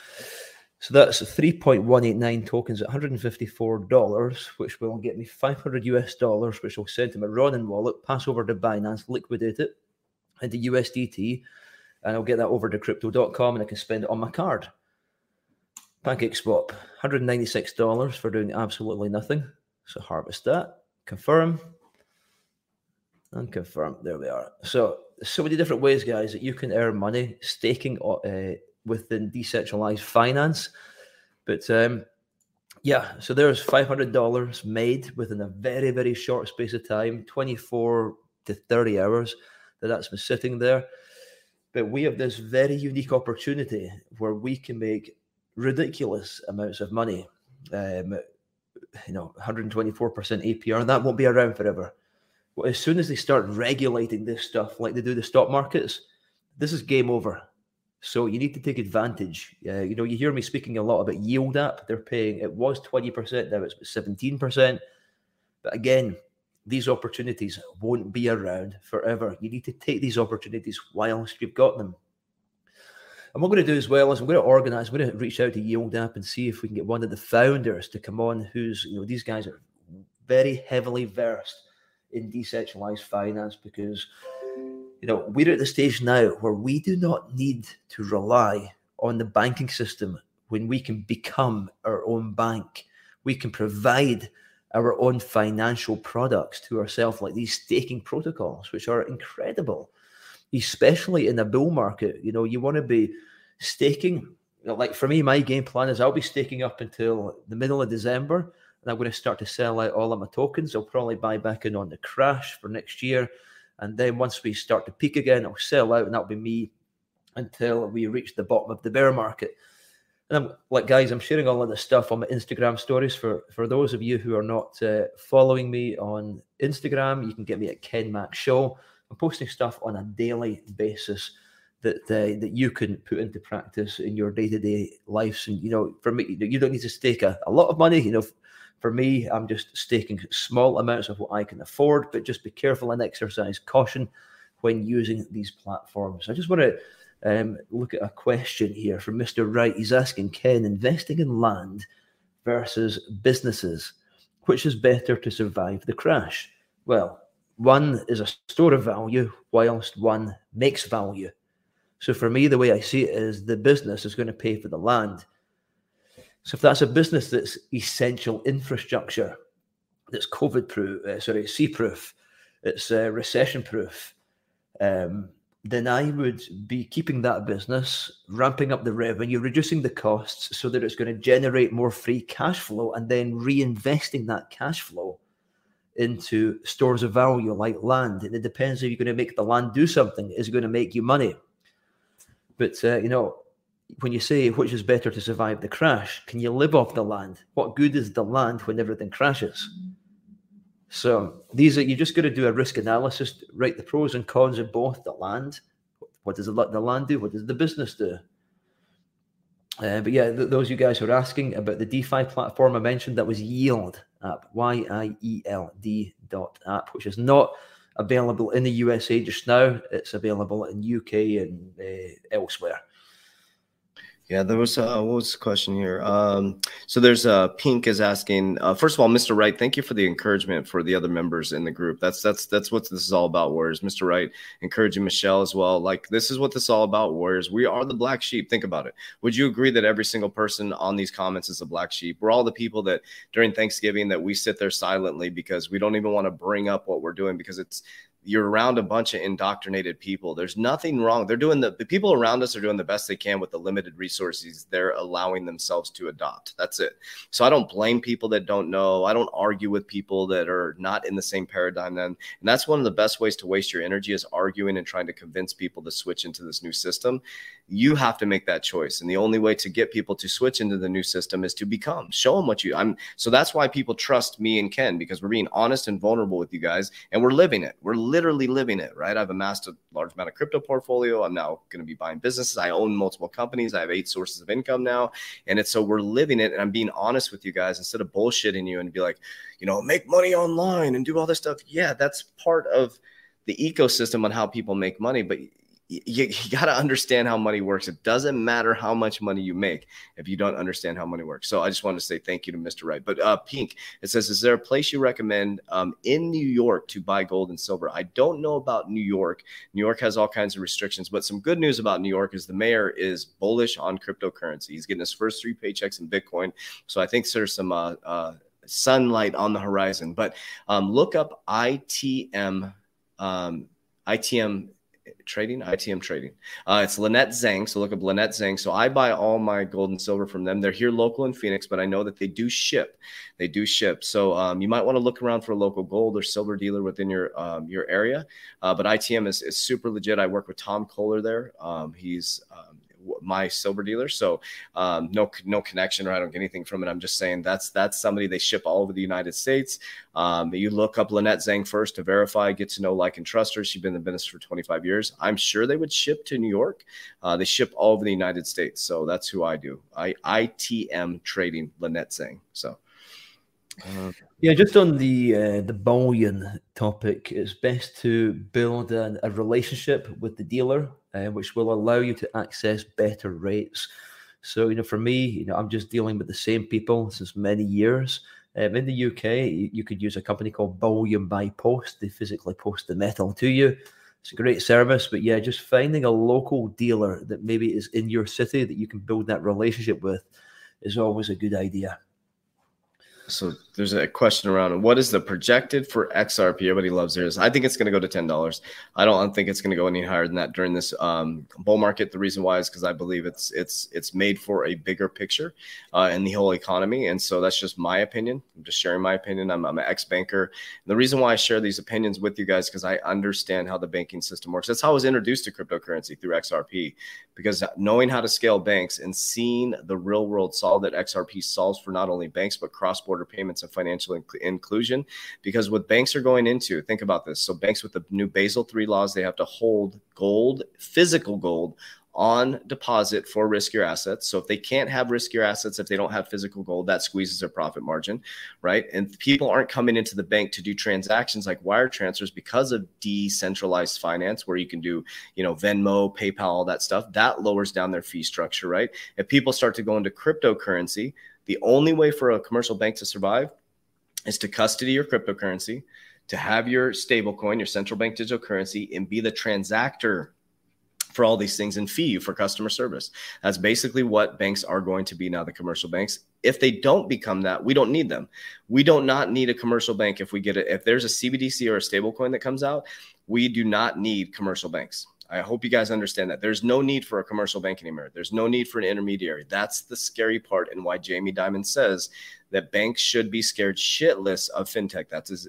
So that's 3.189 tokens at $154, which will get me 500 US dollars, which I'll send to my Ronin wallet, pass over to Binance, liquidate it into USDT, and I'll get that over to crypto.com and I can spend it on my card. Pancake Swap, $196 for doing absolutely nothing. So harvest that, confirm, and confirm. There we are. So, so many different ways, guys, that you can earn money staking uh, within decentralized finance. But um, yeah, so there's $500 made within a very, very short space of time 24 to 30 hours that that's been sitting there. But we have this very unique opportunity where we can make ridiculous amounts of money. Um, you know, 124% APR, and that won't be around forever. Well, as soon as they start regulating this stuff like they do the stock markets, this is game over. So you need to take advantage. Uh, you know, you hear me speaking a lot about Yield App. They're paying, it was 20%, now it's 17%. But again, these opportunities won't be around forever. You need to take these opportunities whilst you've got them. And what I'm going to do as well is I'm going to organize, I'm going to reach out to Yield App and see if we can get one of the founders to come on who's, you know, these guys are very heavily versed in decentralized finance because, you know, we're at the stage now where we do not need to rely on the banking system when we can become our own bank. We can provide our own financial products to ourselves, like these staking protocols, which are incredible, especially in a bull market. You know, you want to be staking. Like for me, my game plan is I'll be staking up until the middle of December, and I'm going to start to sell out all of my tokens. I'll probably buy back in on the crash for next year. And then once we start to peak again, I'll sell out, and that'll be me until we reach the bottom of the bear market. And I'm like, guys, I'm sharing all of this stuff on my Instagram stories. For for those of you who are not uh, following me on Instagram, you can get me at Ken Mac Show. I'm posting stuff on a daily basis that uh, that you can put into practice in your day to day lives. And you know, for me, you don't need to stake a, a lot of money. You know, for me, I'm just staking small amounts of what I can afford, but just be careful and exercise caution when using these platforms. I just want to um, look at a question here from Mr. Wright. He's asking Ken, investing in land versus businesses, which is better to survive the crash? Well, one is a store of value, whilst one makes value. So for me, the way I see it is the business is going to pay for the land. So if that's a business that's essential infrastructure, that's COVID proof, uh, sorry, C proof, it's uh, recession proof, um, then I would be keeping that business, ramping up the revenue, reducing the costs so that it's going to generate more free cash flow and then reinvesting that cash flow into stores of value like land. And it depends if you're going to make the land do something, is going to make you money? But, uh, you know, when you say which is better to survive the crash, can you live off the land? What good is the land when everything crashes? So these are you just got to do a risk analysis, write the pros and cons of both the land. What does the, land do? What does the business do? Uh, but yeah, th- those you guys who are asking about the DeFi platform I mentioned, that was Yield app, Y I E L D dot app, which is not available in the USA just now. It's available in UK and uh, elsewhere. Yeah, there was uh, what was the question here? Um, so there's uh, Pink is asking. Uh, first of all, Mr. Wright, thank you for the encouragement for the other members in the group. That's that's that's what this is all about, Warriors. Mr. Wright encouraging Michelle as well. Like this is what this is all about, Warriors. We are the black sheep. Think about it. Would you agree that every single person on these comments is a black sheep? We're all the people that during Thanksgiving that we sit there silently because we don't even want to bring up what we're doing because it's you're around a bunch of indoctrinated people. There's nothing wrong. They're doing the, the people around us are doing the best they can with the limited resources they're allowing themselves to adopt. That's it. So I don't blame people that don't know. I don't argue with people that are not in the same paradigm then. And that's one of the best ways to waste your energy is arguing and trying to convince people to switch into this new system. You have to make that choice. And the only way to get people to switch into the new system is to become. Show them what you I'm so that's why people trust me and Ken because we're being honest and vulnerable with you guys and we're living it. We're literally living it, right? I've amassed a large amount of crypto portfolio. I'm now going to be buying businesses. I own multiple companies. I have eight sources of income now. And it's so we're living it. And I'm being honest with you guys instead of bullshitting you and be like, you know, make money online and do all this stuff. Yeah, that's part of the ecosystem on how people make money. But you, you got to understand how money works. It doesn't matter how much money you make if you don't understand how money works. So I just want to say thank you to Mr. Wright. But uh, Pink, it says, is there a place you recommend um, in New York to buy gold and silver? I don't know about New York. New York has all kinds of restrictions, but some good news about New York is the mayor is bullish on cryptocurrency. He's getting his first three paychecks in Bitcoin. So I think there's some uh, uh, sunlight on the horizon. But um, look up ITM. Um, ITM trading, ITM trading. Uh, it's Lynette Zhang. So look up Lynette Zhang. So I buy all my gold and silver from them. They're here local in Phoenix, but I know that they do ship. They do ship. So um, you might want to look around for a local gold or silver dealer within your um, your area. Uh, but ITM is, is super legit. I work with Tom Kohler there. Um, he's um, my silver dealer. So um, no no connection or I don't get anything from it. I'm just saying that's that's somebody they ship all over the United States. Um, you look up Lynette Zhang first to verify, get to know, like, and trust her. She's been in the business for 25 years. I'm sure they would ship to New York. Uh, they ship all over the United States. So that's who I do. I ITM trading Lynette Zhang. So. Uh, yeah, just on the uh, the bullion topic, it's best to build a, a relationship with the dealer uh, which will allow you to access better rates. So, you know, for me, you know, I'm just dealing with the same people since many years. Um, in the UK, you, you could use a company called Bullion by Post. They physically post the metal to you. It's a great service, but yeah, just finding a local dealer that maybe is in your city that you can build that relationship with is always a good idea. So there's a question around what is the projected for XRP? Everybody loves theirs. I think it's going to go to ten dollars. I don't think it's going to go any higher than that during this um, bull market. The reason why is because I believe it's it's it's made for a bigger picture uh, in the whole economy, and so that's just my opinion. I'm just sharing my opinion. I'm, I'm an ex banker. The reason why I share these opinions with you guys because I understand how the banking system works. That's how I was introduced to cryptocurrency through XRP, because knowing how to scale banks and seeing the real world solve that XRP solves for not only banks but cross border payments and financial inc- inclusion. Because what banks are going into, think about this. So, banks with the new Basel III laws, they have to hold gold, physical gold, on deposit for riskier assets. So if they can't have riskier assets, if they don't have physical gold, that squeezes their profit margin, right? And people aren't coming into the bank to do transactions like wire transfers because of decentralized finance, where you can do, you know, Venmo, PayPal, all that stuff. That lowers down their fee structure, right? If people start to go into cryptocurrency, the only way for a commercial bank to survive is to custody your cryptocurrency, to have your stablecoin, your central bank digital currency, and be the transactor for all these things and fee you for customer service. That's basically what banks are going to be now, the commercial banks. If they don't become that, we don't need them. We don't not need a commercial bank if we get it. If there's a CBDC or a stablecoin that comes out, we do not need commercial banks. I hope you guys understand that. There's no need for a commercial bank anymore. There's no need for an intermediary. That's the scary part and why Jamie Dimon says that banks should be scared shitless of fintech. That's his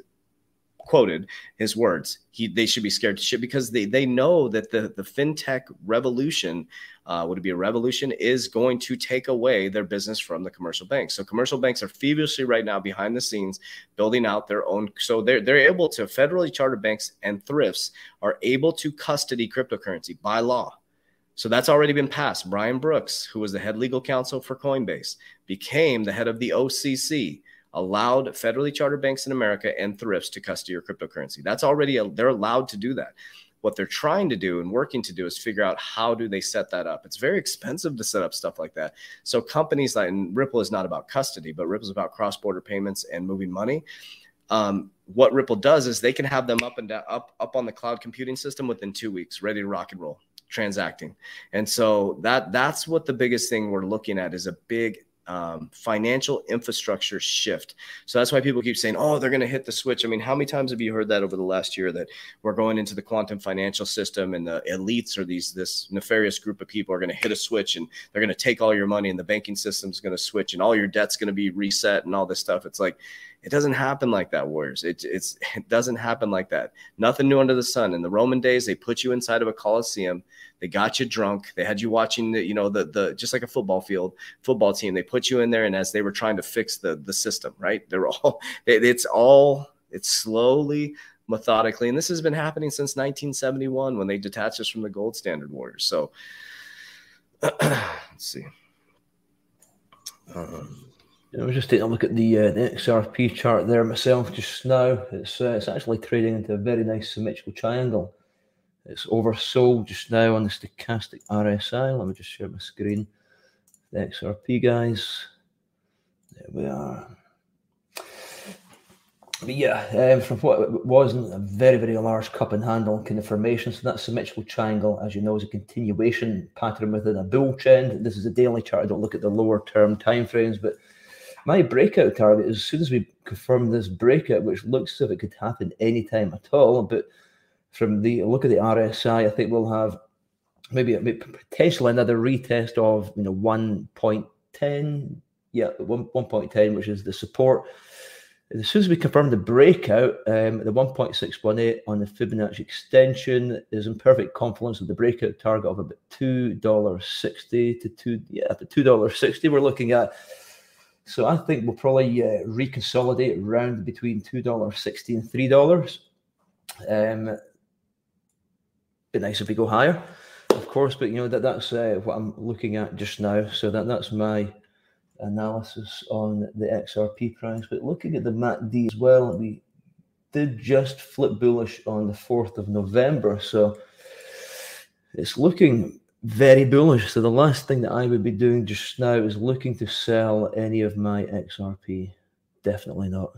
quoted his words. He they should be scared to shit because they they know that the the fintech revolution, uh, would it be a revolution, is going to take away their business from the commercial banks. So commercial banks are feverishly right now behind the scenes building out their own. So they're they're able to federally chartered banks and thrifts are able to custody cryptocurrency by law. So that's already been passed. Brian Brooks, who was the head legal counsel for Coinbase, became the head of the OCC allowed federally chartered banks in America and thrifts to custody your cryptocurrency. That's already a, they're allowed to do that. What they're trying to do and working to do is figure out how do they set that up. It's very expensive to set up stuff like that. So companies like Ripple is not about custody, but Ripple is about cross-border payments and moving money. Um, what Ripple does is they can have them up and down, up up on the cloud computing system within two weeks, ready to rock and roll, transacting. And so that that's what the biggest thing we're looking at is a big um, financial infrastructure shift. So that's why people keep saying, "Oh, they're going to hit the switch." I mean, how many times have you heard that over the last year that we're going into the quantum financial system and the elites or these this nefarious group of people are going to hit a switch and they're going to take all your money and the banking system is going to switch and all your debt's going to be reset and all this stuff. It's like it doesn't happen like that, Warriors. It, it's it doesn't happen like that. Nothing new under the sun. In the Roman days, they put you inside of a coliseum. They got you drunk. They had you watching the, you know, the the just like a football field, football team. They put you in there, and as they were trying to fix the the system, right? They're all it, it's all it's slowly methodically and this has been happening since 1971 when they detached us from the gold standard warriors so let's see um, I was just taking a look at the, uh, the XRP chart there myself just now. It's uh, it's actually trading into a very nice symmetrical triangle. It's oversold just now on the stochastic RSI. Let me just share my screen. The XRP guys. There we are. But yeah, um, from what wasn't a very, very large cup and handle kind of formation. So that symmetrical triangle, as you know, is a continuation pattern within a bull trend. This is a daily chart. I don't look at the lower term timeframes, but my breakout target is as soon as we confirm this breakout, which looks as if it could happen anytime at all. But from the look at the RSI, I think we'll have maybe, maybe potentially another retest of you know 1.10, yeah, 1, 1.10, which is the support. As soon as we confirm the breakout, um, the 1.618 on the Fibonacci extension is in perfect confluence with the breakout target of about $2.60 to two, yeah, the $2.60 we're looking at. So I think we'll probably uh, reconsolidate around between two dollars sixty and three dollars. Um, be nice if we go higher, of course, but you know that that's uh, what I'm looking at just now. So that that's my analysis on the XRP price. But looking at the MACD as well, we did just flip bullish on the fourth of November, so it's looking very bullish. So the last thing that I would be doing just now is looking to sell any of my XRP. Definitely not.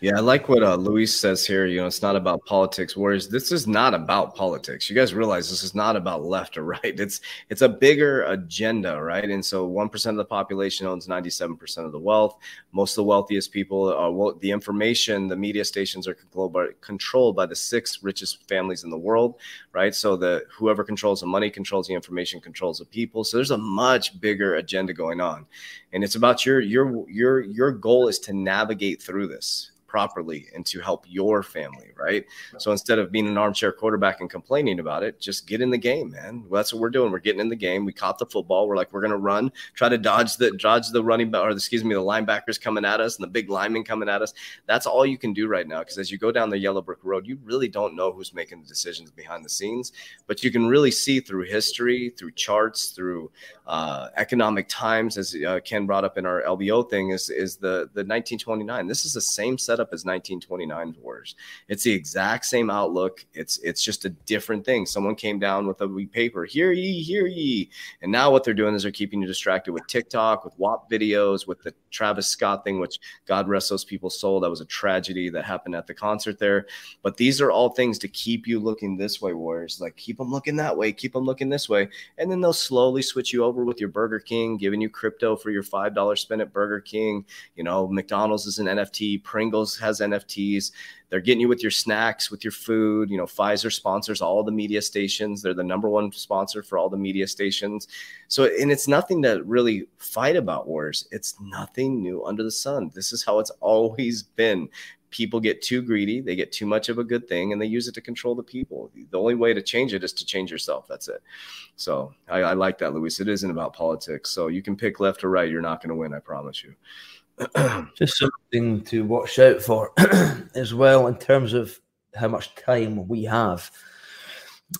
Yeah, I like what uh, Luis says here. You know, it's not about politics. Whereas this is not about politics. You guys realize this is not about left or right. It's it's a bigger agenda, right? And so one percent of the population owns ninety seven percent of the wealth. Most of the wealthiest people are well, the information. The media stations are controlled by, controlled by the six richest families in the world, right? So the whoever controls the money controls the information, controls the people. So there's a much bigger agenda going on, and it's about your your your your goal is to navigate through this properly and to help your family, right? So instead of being an armchair quarterback and complaining about it, just get in the game, man. Well, that's what we're doing. We're getting in the game. We caught the football. We're like, we're gonna run, try to dodge the dodge the running back or excuse me, the linebackers coming at us and the big linemen coming at us. That's all you can do right now. Because as you go down the yellow brick road, you really don't know who's making the decisions behind the scenes, but you can really see through history, through charts, through uh, economic times, as uh, Ken brought up in our LBO thing, is is the the 1929. This is the same setup as 1929 Warriors. It's the exact same outlook. It's it's just a different thing. Someone came down with a wee paper, hear ye, hear ye, and now what they're doing is they're keeping you distracted with TikTok, with WAP videos, with the Travis Scott thing, which God rest those people's soul. That was a tragedy that happened at the concert there. But these are all things to keep you looking this way, Warriors. Like keep them looking that way, keep them looking this way, and then they'll slowly switch you over with your Burger King, giving you crypto for your $5 spend at Burger King. You know, McDonald's is an NFT, Pringles has NFTs. They're getting you with your snacks, with your food. You know, Pfizer sponsors all the media stations. They're the number one sponsor for all the media stations. So, and it's nothing to really fight about, Wars. It's nothing new under the sun. This is how it's always been people get too greedy, they get too much of a good thing, and they use it to control the people. The only way to change it is to change yourself. That's it. So I, I like that, Luis. It isn't about politics. So you can pick left or right. You're not going to win. I promise you. Just something to watch out for as well in terms of how much time we have.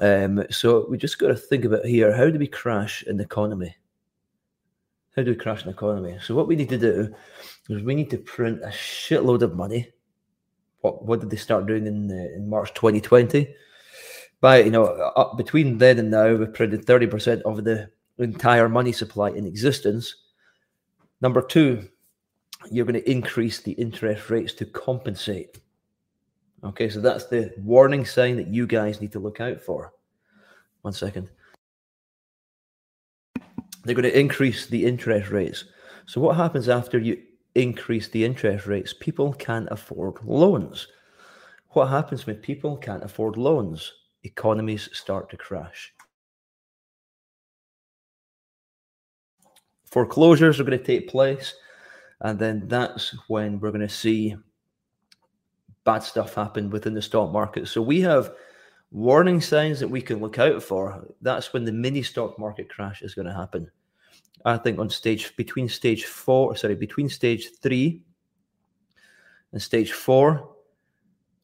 Um, so we just got to think about here: how do we crash an economy? How do we crash an economy? So what we need to do is we need to print a shitload of money. What what did they start doing in uh, in March 2020? By you know, up between then and now, we've printed 30% of the entire money supply in existence. Number two, you're going to increase the interest rates to compensate. Okay, so that's the warning sign that you guys need to look out for. One second. They're going to increase the interest rates. So, what happens after you increase the interest rates? People can't afford loans. What happens when people can't afford loans? Economies start to crash. Foreclosures are going to take place, and then that's when we're going to see bad stuff happen within the stock market. So we have warning signs that we can look out for. That's when the mini stock market crash is going to happen. I think on stage between stage four, sorry, between stage three and stage four,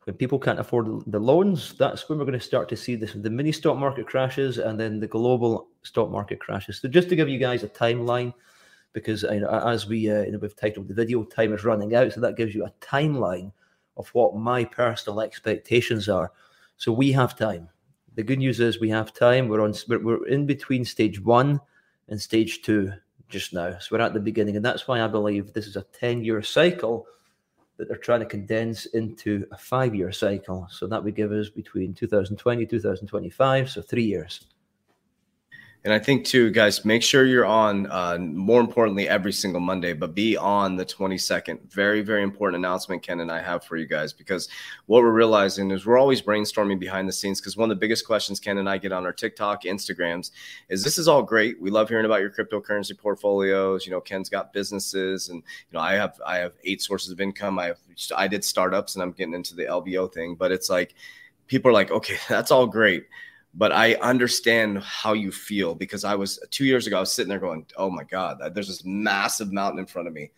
when people can't afford the loans, that's when we're going to start to see this the mini stock market crashes and then the global stock market crashes. So just to give you guys a timeline, because you know, as we uh, you know, we've titled the video, time is running out, so that gives you a timeline of what my personal expectations are. So we have time. The good news is we have time. We're on. We're in between stage one and stage two just now. So we're at the beginning, and that's why I believe this is a ten-year cycle that they're trying to condense into a five-year cycle. So that would give us between 2020 2025, so three years. And I think too, guys, make sure you're on. Uh, more importantly, every single Monday, but be on the 22nd. Very, very important announcement Ken and I have for you guys because what we're realizing is we're always brainstorming behind the scenes. Because one of the biggest questions Ken and I get on our TikTok, Instagrams, is this is all great. We love hearing about your cryptocurrency portfolios. You know, Ken's got businesses, and you know, I have I have eight sources of income. I have I did startups, and I'm getting into the LBO thing. But it's like people are like, okay, that's all great but I understand how you feel because I was two years ago, I was sitting there going, Oh my God, there's this massive mountain in front of me.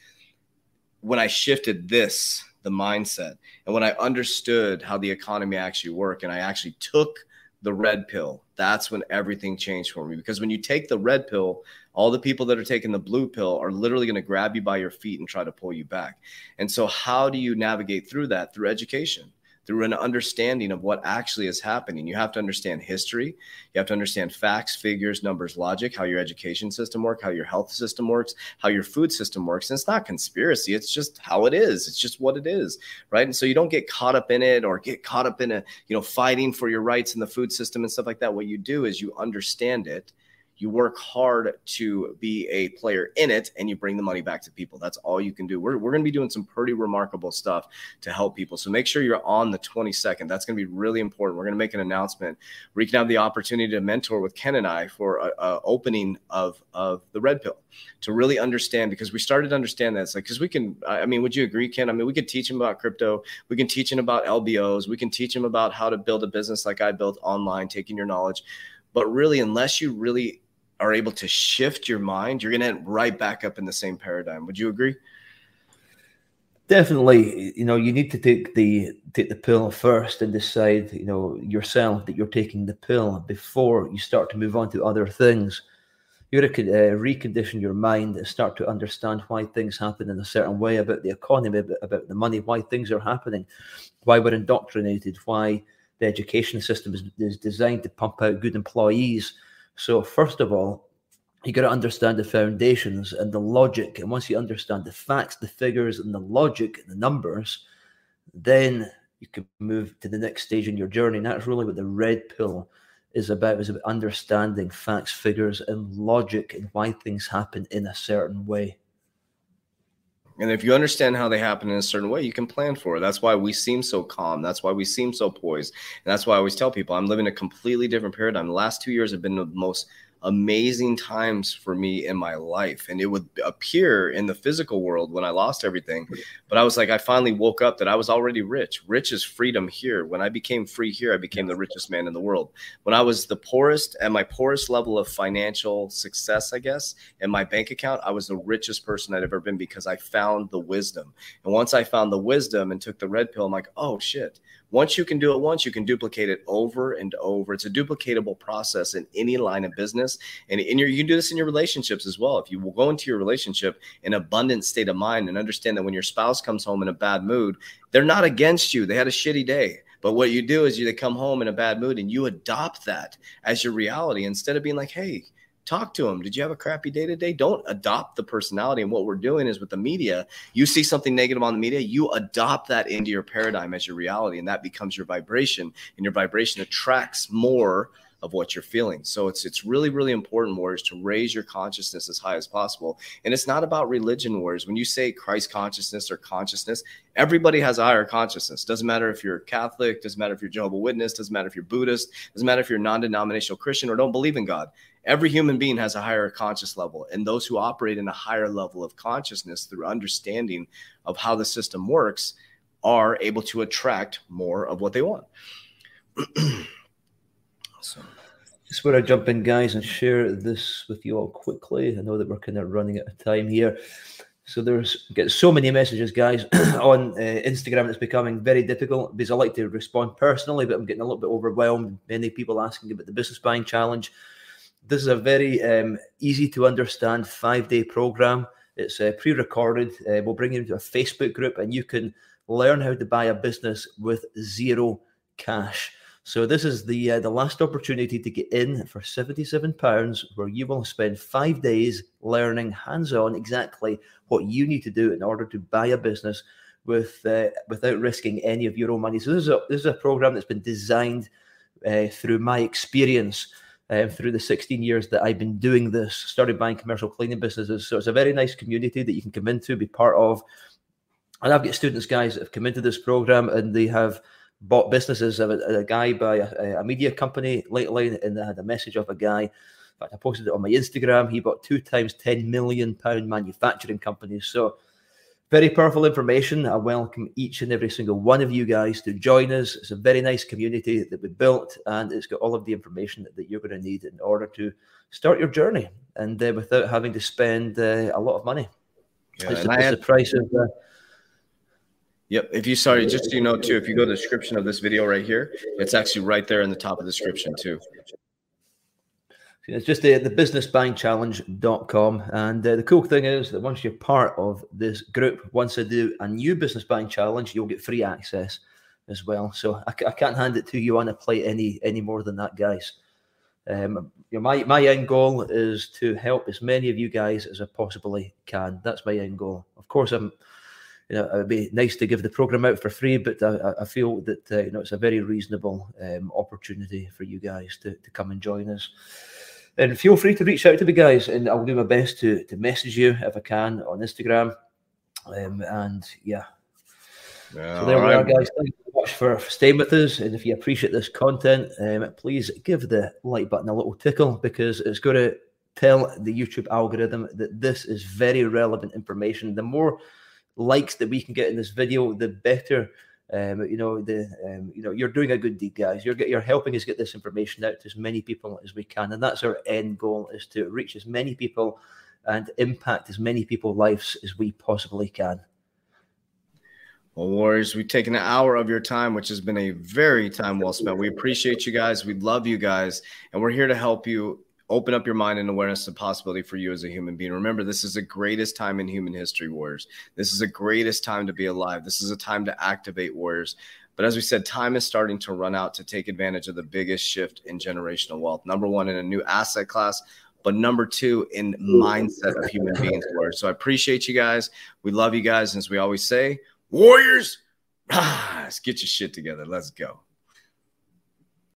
When I shifted this, the mindset, and when I understood how the economy actually worked, and I actually took the red pill, that's when everything changed for me. Because when you take the red pill, all the people that are taking the blue pill are literally going to grab you by your feet and try to pull you back. And so, how do you navigate through that? Through education through an understanding of what actually is happening. You have to understand history. You have to understand facts, figures, numbers, logic, how your education system works, how your health system works, how your food system works. And it's not conspiracy. It's just how it is. It's just what it is. Right. And so you don't get caught up in it or get caught up in a, you know, fighting for your rights in the food system and stuff like that. What you do is you understand it you work hard to be a player in it and you bring the money back to people. That's all you can do. We're, we're going to be doing some pretty remarkable stuff to help people. So make sure you're on the 22nd. That's going to be really important. We're going to make an announcement where you can have the opportunity to mentor with Ken and I for a, a opening of, of the red pill to really understand because we started to understand that it's like, because we can, I mean, would you agree, Ken? I mean, we could teach him about crypto. We can teach him about LBOs. We can teach him about how to build a business like I built online, taking your knowledge. But really, unless you really are able to shift your mind, you're going to end right back up in the same paradigm. Would you agree? Definitely, you know, you need to take the take the pill first and decide, you know, yourself that you're taking the pill before you start to move on to other things. You got to uh, recondition your mind and start to understand why things happen in a certain way about the economy, about the money, why things are happening, why we're indoctrinated, why the education system is, is designed to pump out good employees so, first of all, you got to understand the foundations and the logic. And once you understand the facts, the figures, and the logic, the numbers, then you can move to the next stage in your journey. And that's really what the red pill is about, is about understanding facts, figures, and logic and why things happen in a certain way. And if you understand how they happen in a certain way, you can plan for it. That's why we seem so calm. That's why we seem so poised. And that's why I always tell people I'm living a completely different paradigm. The last two years have been the most amazing times for me in my life. And it would appear in the physical world when I lost everything. But I was like, I finally woke up that I was already rich. Rich is freedom here. When I became free here, I became the richest man in the world. When I was the poorest at my poorest level of financial success, I guess, in my bank account, I was the richest person I'd ever been because I found the wisdom. And once I found the wisdom and took the red pill, I'm like, oh shit Once you can do it once, you can duplicate it over and over. It's a duplicatable process in any line of business. And in your, you can do this in your relationships as well. If you will go into your relationship in abundant state of mind and understand that when your spouse comes home in a bad mood, they're not against you. They had a shitty day. But what you do is you they come home in a bad mood and you adopt that as your reality instead of being like, hey, talk to them. Did you have a crappy day today? Don't adopt the personality. And what we're doing is with the media, you see something negative on the media, you adopt that into your paradigm as your reality, and that becomes your vibration. And your vibration attracts more of what you're feeling. So it's it's really really important, warriors, to raise your consciousness as high as possible. And it's not about religion, warriors. When you say Christ consciousness or consciousness, everybody has a higher consciousness. Doesn't matter if you're Catholic, doesn't matter if you're Jehovah Witness, doesn't matter if you're Buddhist, doesn't matter if you're non-denominational Christian or don't believe in God. Every human being has a higher conscious level, and those who operate in a higher level of consciousness through understanding of how the system works are able to attract more of what they want. so. Just want to jump in, guys, and share this with you all quickly. I know that we're kind of running out of time here. So there's get so many messages, guys, on uh, Instagram. It's becoming very difficult because I like to respond personally, but I'm getting a little bit overwhelmed. Many people asking about the business buying challenge. This is a very um, easy to understand five day program. It's uh, pre recorded. Uh, we'll bring you into a Facebook group, and you can learn how to buy a business with zero cash. So this is the uh, the last opportunity to get in for seventy seven pounds, where you will spend five days learning hands on exactly what you need to do in order to buy a business with uh, without risking any of your own money. So this is a this is a program that's been designed uh, through my experience. Um, through the 16 years that I've been doing this, started buying commercial cleaning businesses. So it's a very nice community that you can come into, be part of. And I've got students, guys, that have come into this program and they have bought businesses. A, a guy buy a, a, media company lately, and I had a message of a guy. In fact, I posted it on my Instagram. He bought two times 10 million pound manufacturing companies. So, very powerful information. I welcome each and every single one of you guys to join us. It's a very nice community that we built, and it's got all of the information that, you're going to need in order to start your journey and uh, without having to spend uh, a lot of money. Yeah, it's, the, it's the price of. Uh, Yep. If you sorry, just so you know too, if you go to the description of this video right here, it's actually right there in the top of the description too. It's just the, the businessbuyingchallenge.com. And uh, the cool thing is that once you're part of this group, once I do a new business buying challenge, you'll get free access as well. So I, I can't hand it to you on a plate any any more than that, guys. Um, you know, my, my end goal is to help as many of you guys as I possibly can. That's my end goal. Of course, I'm you know, it would be nice to give the program out for free, but I, I feel that uh, you know it's a very reasonable um, opportunity for you guys to, to come and join us. And feel free to reach out to the guys, and I'll do my best to to message you if I can on Instagram. Um, and yeah, yeah so there we right. are, guys. Thank you so much for staying with us. And if you appreciate this content, um, please give the like button a little tickle because it's going to tell the YouTube algorithm that this is very relevant information. The more likes that we can get in this video, the better. Um, you know, the um, you know, you're doing a good deed, guys. You're you're helping us get this information out to as many people as we can, and that's our end goal: is to reach as many people and impact as many people's lives as we possibly can. Well, Warriors, we've taken an hour of your time, which has been a very time well spent. We appreciate you guys. We love you guys, and we're here to help you open up your mind and awareness of possibility for you as a human being. Remember, this is the greatest time in human history, warriors. This is the greatest time to be alive. This is a time to activate warriors. But as we said, time is starting to run out to take advantage of the biggest shift in generational wealth. Number one, in a new asset class, but number two, in mindset of human beings. Warriors. So I appreciate you guys. We love you guys. And as we always say, warriors, let's get your shit together. Let's go.